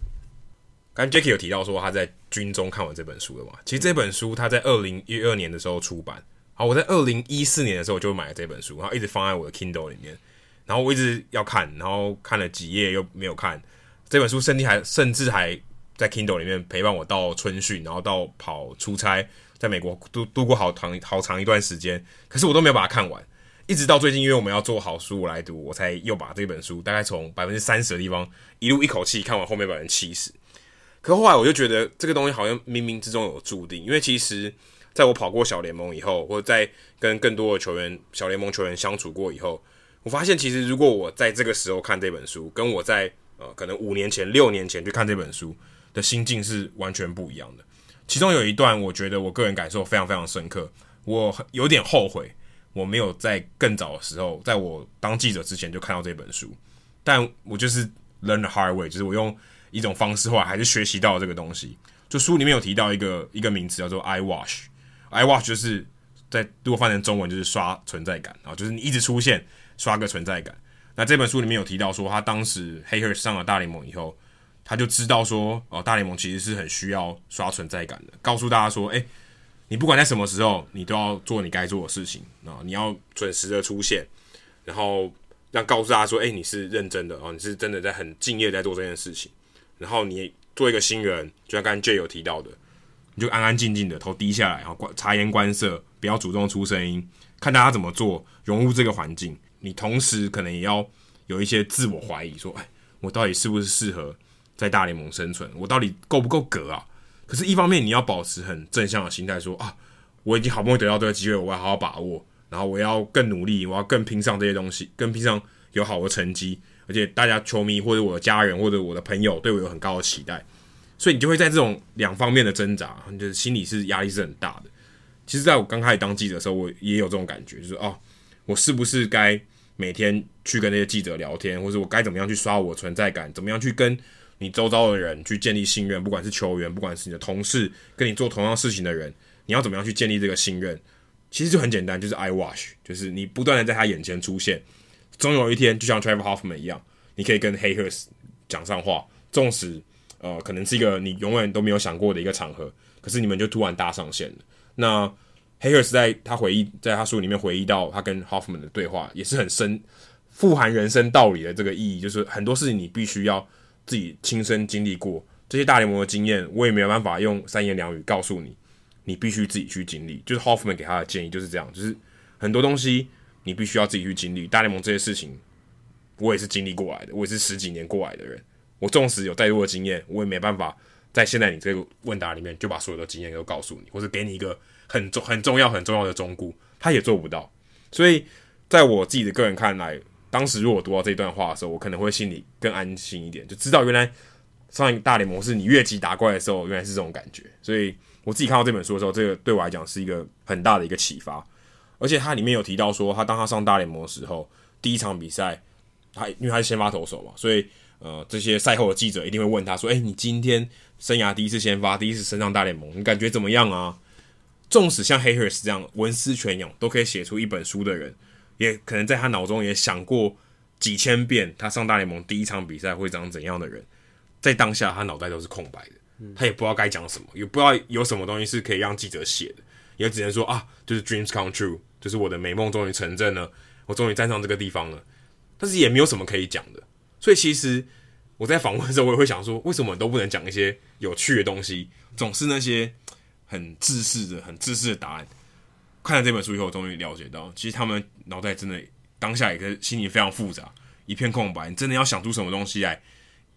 刚 Jacky 有提到说他在军中看完这本书的嘛？其实这本书他在二零一二年的时候出版，好，我在二零一四年的时候就买了这本书，然后一直放在我的 Kindle 里面，然后我一直要看，然后看了几页又没有看。这本书甚至还甚至还在 Kindle 里面陪伴我到春训，然后到跑出差，在美国度度过好长好长一段时间，可是我都没有把它看完。一直到最近，因为我们要做好书我来读，我才又把这本书大概从百分之三十的地方一路一口气看完后面百分之七十。可后来我就觉得这个东西好像冥冥之中有注定，因为其实在我跑过小联盟以后，或者在跟更多的球员、小联盟球员相处过以后，我发现其实如果我在这个时候看这本书，跟我在呃可能五年前、六年前去看这本书的心境是完全不一样的。其中有一段，我觉得我个人感受非常非常深刻，我有点后悔。我没有在更早的时候，在我当记者之前就看到这本书，但我就是 learn the hard way，就是我用一种方式，后来还是学习到这个东西。就书里面有提到一个一个名词叫做 eye wash，eye wash 就是在如果翻成中文就是刷存在感啊，就是你一直出现刷个存在感。那这本书里面有提到说，他当时 h a y e r 上了大联盟以后，他就知道说，哦，大联盟其实是很需要刷存在感的，告诉大家说，诶。你不管在什么时候，你都要做你该做的事情啊！你要准时的出现，然后让告诉大家说：“哎、你是认真的哦，你是真的在很敬业在做这件事情。”然后你做一个新人，就像刚刚 J 有提到的，你就安安静静的头低下来，然后观察言观色，不要主动出声音，看大家怎么做，融入这个环境。你同时可能也要有一些自我怀疑，说：“哎，我到底是不是适合在大联盟生存？我到底够不够格啊？”可是，一方面你要保持很正向的心态，说啊，我已经好不容易得到这个机会，我要好好把握，然后我要更努力，我要更拼上这些东西，更拼上有好的成绩，而且大家球迷或者我的家人或者我的朋友对我有很高的期待，所以你就会在这种两方面的挣扎，就是心里是压力是很大的。其实，在我刚开始当记者的时候，我也有这种感觉，就是哦，我是不是该每天去跟那些记者聊天，或者我该怎么样去刷我存在感，怎么样去跟。你周遭的人去建立信任，不管是球员，不管是你的同事，跟你做同样事情的人，你要怎么样去建立这个信任？其实就很简单，就是 eye wash，就是你不断的在他眼前出现，总有一天，就像 Trevor Hoffman 一样，你可以跟 Hayhurst 讲上话，纵使呃，可能是一个你永远都没有想过的一个场合，可是你们就突然搭上线了。那 Hayhurst 在他回忆，在他书里面回忆到他跟 Hoffman 的对话，也是很深、富含人生道理的这个意义，就是很多事情你必须要自己亲身经历过，这些大联盟的经验，我也没有办法用三言两语告诉你，你必须自己去经历。就是 Hoffman 给他的建议就是这样，就是很多东西你必须要自己去经历。大联盟这些事情，我也是经历过来的，我也是十几年过来的人。我纵使有再多的经验，我也没办法在现在你这个问答里面就把所有的经验都告诉你，或者给你一个很重、很重要、很重要的忠告，他也做不到。所以，在我自己的个人看来，当时如果读到这段话的时候，我可能会心里更安心一点，就知道原来上一大联盟是你越级打怪的时候，原来是这种感觉。所以，我自己看到这本书的时候，这个对我来讲是一个很大的一个启发。而且，它里面有提到说，他当他上大联盟的时候，第一场比赛，他因为他是先发投手嘛，所以。呃，这些赛后的记者一定会问他说：“诶，你今天生涯第一次先发，第一次升上大联盟，你感觉怎么样啊？”纵使像 h a y e r s 这样文思泉涌，都可以写出一本书的人，也可能在他脑中也想过几千遍，他上大联盟第一场比赛会长怎样的人，在当下他脑袋都是空白的，他也不知道该讲什么，也不知道有什么东西是可以让记者写的，也只能说啊，就是 dreams come true，就是我的美梦终于成真了，我终于站上这个地方了，但是也没有什么可以讲的。所以其实我在访问的时候，我也会想说，为什么都不能讲一些有趣的东西？总是那些很自私的、很自私的答案。看了这本书以后，我终于了解到，其实他们脑袋真的当下一个心里非常复杂，一片空白。你真的要想出什么东西来，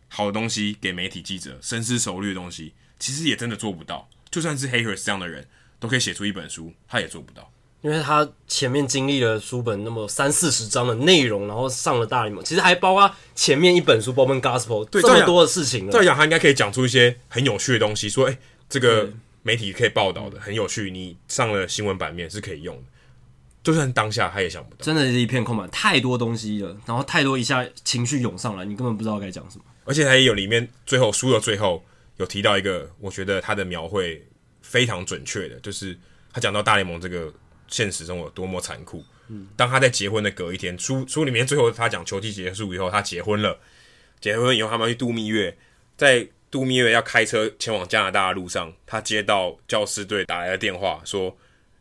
好的东西给媒体记者，深思熟虑的东西，其实也真的做不到。就算是 Hayhurst 这样的人，都可以写出一本书，他也做不到。因为他前面经历了书本那么三四十章的内容，然后上了大联盟，其实还包括前面一本书《Bowman Gospel》对这么多的事情。再讲，他应该可以讲出一些很有趣的东西，说：“哎、欸，这个媒体可以报道的很有趣，你上了新闻版面是可以用的。”就算当下他也想不到，真的是一片空白，太多东西了，然后太多一下情绪涌上来，你根本不知道该讲什么。而且他也有里面最后书的最后有提到一个，我觉得他的描绘非常准确的，就是他讲到大联盟这个。现实中有多么残酷。嗯当他在结婚的隔一天，书书里面最后他讲球季结束以后，他结婚了。结婚以后，他们去度蜜月，在度蜜月要开车前往加拿大的路上，他接到教师队打来的电话，说：“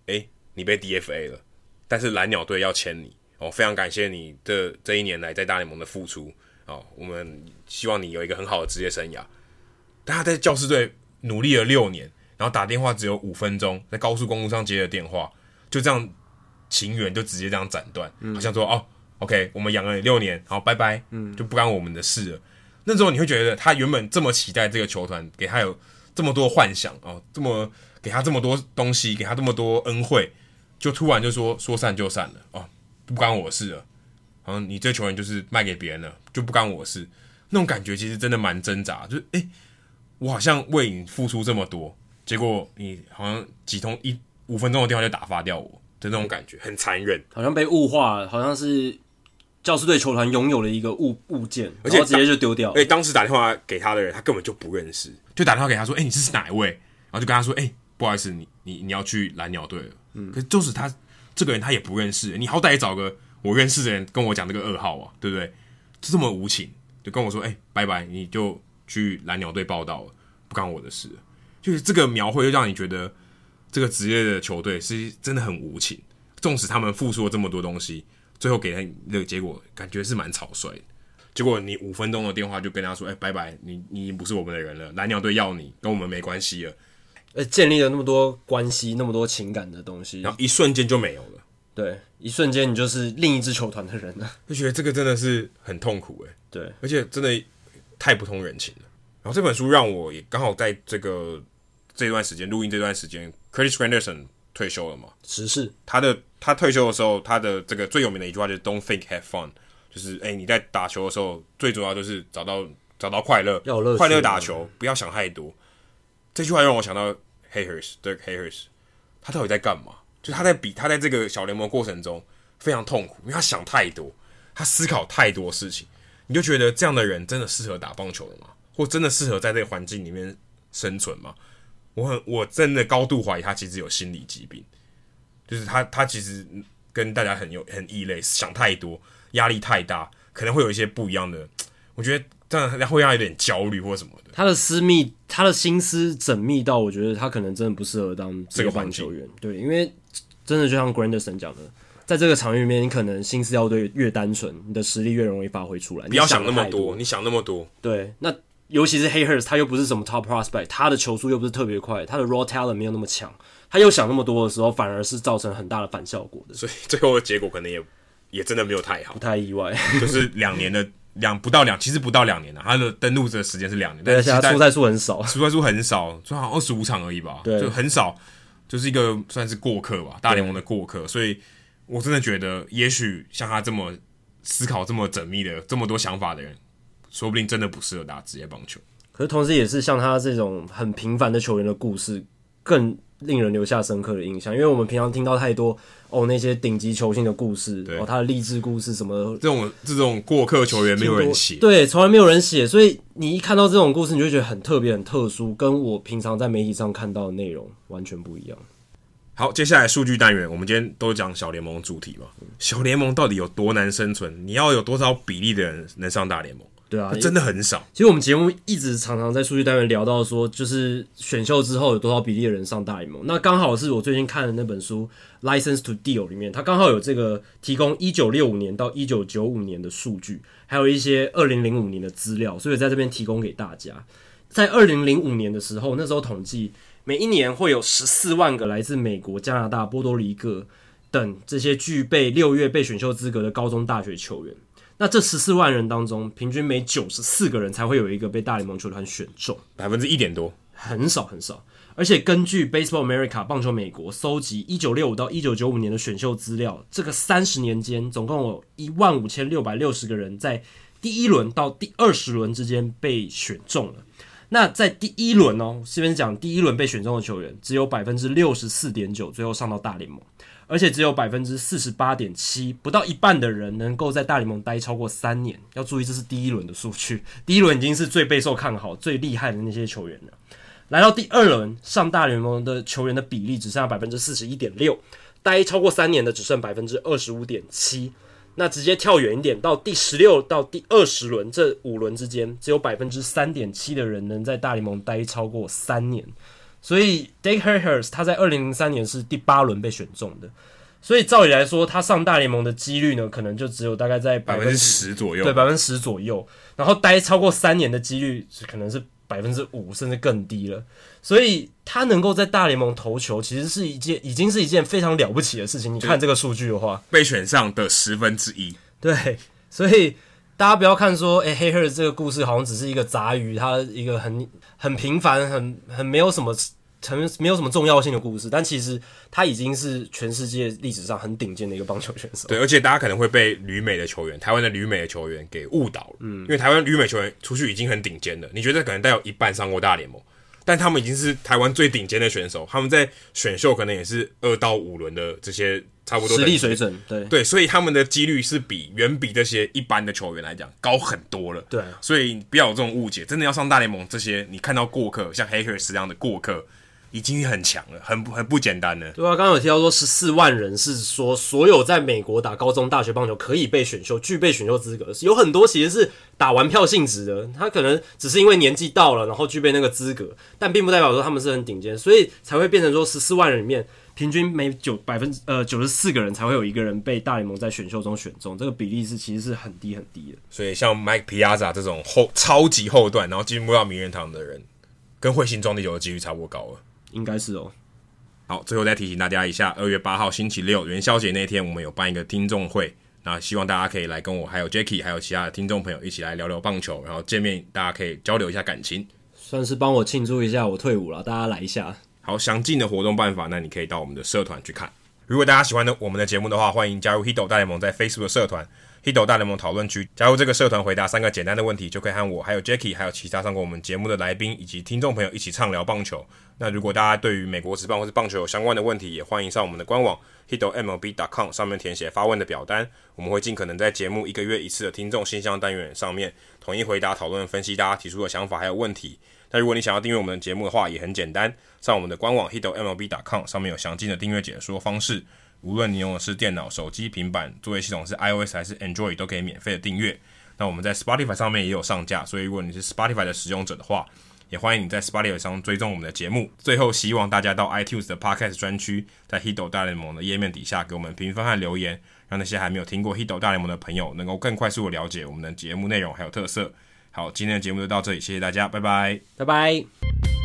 诶、欸，你被 DFA 了，但是蓝鸟队要签你哦，非常感谢你这这一年来在大联盟的付出哦，我们希望你有一个很好的职业生涯。”但他在教师队努力了六年，然后打电话只有五分钟，在高速公路上接的电话。就这样，情缘就直接这样斩断，好像说哦，OK，我们养了你六年，好，拜拜，嗯，就不干我们的事了。那时候你会觉得他原本这么期待这个球团，给他有这么多幻想哦，这么给他这么多东西，给他这么多恩惠，就突然就说说散就散了哦，不干我事了。好像你这球员就是卖给别人了，就不干我事。那种感觉其实真的蛮挣扎，就是诶，我好像为你付出这么多，结果你好像几通一。五分钟的电话就打发掉我的那种感觉，很残忍，好像被物化，好像是教师队球团拥有了一个物物件，而且直接就丢掉。哎，当时打电话给他的人，他根本就不认识，就打电话给他说：“哎、欸，你这是哪一位？”然后就跟他说：“哎、欸，不好意思，你你你要去蓝鸟队了。”嗯，可是就是他这个人他也不认识，你好歹也找个我认识的人跟我讲这个噩耗啊，对不对？就这么无情，就跟我说：“哎、欸，拜拜，你就去蓝鸟队报道了，不干我的事。”就是这个描绘，就让你觉得。这个职业的球队是真的很无情，纵使他们付出了这么多东西，最后给他的结果感觉是蛮草率的。结果你五分钟的电话就跟他说：“哎，拜拜，你你已经不是我们的人了，蓝鸟队要你，跟我们没关系了。”呃，建立了那么多关系，那么多情感的东西，然后一瞬间就没有了。对，一瞬间你就是另一支球团的人了。就觉得这个真的是很痛苦哎。对，而且真的太不通人情了。然后这本书让我也刚好在这个。这段时间录音这段时间，Curtis Granderson 退休了嘛？时事，他的他退休的时候，他的这个最有名的一句话就是 “Don't think, have fun”，就是哎，你在打球的时候，最主要就是找到找到快乐，要乐快乐打球，不要想太多。这句话让我想到 Hayhurst，对 Hayhurst，他到底在干嘛？就他在比他在这个小联盟过程中非常痛苦，因为他想太多，他思考太多事情。你就觉得这样的人真的适合打棒球了吗？或真的适合在这个环境里面生存吗？我很我真的高度怀疑他其实有心理疾病，就是他他其实跟大家很有很异类，想太多，压力太大，可能会有一些不一样的我觉得这样会让他有点焦虑或什么的。他的私密，他的心思缜密到，我觉得他可能真的不适合当这个棒球员。对，因为真的就像 Granderson 讲的，在这个场域里面，你可能心思要对越单纯，你的实力越容易发挥出来。不要想那么多，你想那么多。对，那尤其是 Hayhurst，他又不是什么 Top Prospect，他的球速又不是特别快，他的 Raw Talent 没有那么强，他又想那么多的时候，反而是造成很大的反效果的。所以最后的结果可能也也真的没有太好，不太意外，就是两年的。两不到两，其实不到两年了。他的登录的时间是两年，对，但是他出赛数很少，出赛数很少，就好像二十五场而已吧，对，就很少，就是一个算是过客吧，大联盟的过客。所以我真的觉得，也许像他这么思考这么缜密的、这么多想法的人，说不定真的不适合打职业棒球。可是同时，也是像他这种很平凡的球员的故事，更令人留下深刻的印象。因为我们平常听到太多。哦，那些顶级球星的故事，对哦，他的励志故事什么，这种这种过客球员没有人写，对，从来没有人写，所以你一看到这种故事，你就觉得很特别、很特殊，跟我平常在媒体上看到的内容完全不一样。好，接下来数据单元，我们今天都讲小联盟主题嘛，小联盟到底有多难生存？你要有多少比例的人能上大联盟？对啊，真的很少。其实我们节目一直常常在数据单元聊到说，就是选秀之后有多少比例的人上大联盟。那刚好是我最近看的那本书《License to Deal》里面，它刚好有这个提供一九六五年到一九九五年的数据，还有一些二零零五年的资料，所以在这边提供给大家。在二零零五年的时候，那时候统计每一年会有十四万个来自美国、加拿大、波多黎各等这些具备六月被选秀资格的高中、大学球员。那这十四万人当中，平均每九十四个人才会有一个被大联盟球团选中，百分之一点多，很少很少。而且根据 Baseball America 棒球美国搜集一九六五到一九九五年的选秀资料，这个三十年间，总共有一万五千六百六十个人在第一轮到第二十轮之间被选中了。那在第一轮哦，这边讲第一轮被选中的球员，只有百分之六十四点九最后上到大联盟。而且只有百分之四十八点七，不到一半的人能够在大联盟待超过三年。要注意，这是第一轮的数据，第一轮已经是最备受看好、最厉害的那些球员了。来到第二轮上大联盟的球员的比例只剩下百分之四十一点六，待超过三年的只剩百分之二十五点七。那直接跳远一点，到第十六到第二十轮这五轮之间，只有百分之三点七的人能在大联盟待超过三年。所以 Dake Hayhurst 他在二零零三年是第八轮被选中的，所以照理来说，他上大联盟的几率呢，可能就只有大概在百分之十左右，对，百分之十左右。然后待超过三年的几率可能是百分之五，甚至更低了。所以他能够在大联盟投球，其实是一件已经是一件非常了不起的事情。你看这个数据的话，被选上的十分之一，对，所以。大家不要看说，诶，Hayhurst 这个故事好像只是一个杂鱼，它一个很很平凡、很很没有什么、成没有什么重要性的故事。但其实他已经是全世界历史上很顶尖的一个棒球选手。对，而且大家可能会被旅美的球员、台湾的旅美的球员给误导了。嗯，因为台湾旅美球员出去已经很顶尖了，你觉得可能带有一半上过大联盟，但他们已经是台湾最顶尖的选手，他们在选秀可能也是二到五轮的这些。差不多实力水准，对对，所以他们的几率是比远比这些一般的球员来讲高很多了。对，所以不要有这种误解，真的要上大联盟，这些你看到过客，像 Hayhurst 这样的过客，已经很强了，很很不简单了。对啊，刚刚有提到说十四万人是说所有在美国打高中、大学棒球可以被选秀、具备选秀资格，有很多其实是打完票性质的，他可能只是因为年纪到了，然后具备那个资格，但并不代表说他们是很顶尖，所以才会变成说十四万人里面。平均每九百分之呃九十四个人才会有一个人被大联盟在选秀中选中，这个比例是其实是很低很低的。所以像 Mike Piazza 这种后超级后段，然后进入到名人堂的人，跟彗星撞地球的几率差不多高了。应该是哦。好，最后再提醒大家一下，二月八号星期六元宵节那天，我们有办一个听众会，那希望大家可以来跟我还有 Jacky 还有其他的听众朋友一起来聊聊棒球，然后见面，大家可以交流一下感情，算是帮我庆祝一下我退伍了，大家来一下。好，详尽的活动办法，那你可以到我们的社团去看。如果大家喜欢的我们的节目的话，欢迎加入 Hito 大联盟在 Facebook 社团 Hito 大联盟讨论区。加入这个社团，回答三个简单的问题，就可以和我、还有 Jacky 还有其他上过我们节目的来宾以及听众朋友一起畅聊棒球。那如果大家对于美国职棒或是棒球有相关的问题，也欢迎上我们的官网 hitomlb.com 上面填写发问的表单，我们会尽可能在节目一个月一次的听众信箱单元上面统一回答、讨论、分析大家提出的想法还有问题。那如果你想要订阅我们的节目的话，也很简单，上我们的官网 hitomlb.com 上面有详尽的订阅解说方式。无论你用的是电脑、手机、平板，作业系统是 iOS 还是 Android，都可以免费的订阅。那我们在 Spotify 上面也有上架，所以如果你是 Spotify 的使用者的话，也欢迎你在 Spotify 上追踪我们的节目。最后，希望大家到 iTunes 的 Podcast 专区，在 Hido 大联盟的页面底下给我们评分和留言，让那些还没有听过 Hido 大联盟的朋友能够更快速的了解我们的节目内容还有特色。好，今天的节目就到这里，谢谢大家，拜拜，拜拜。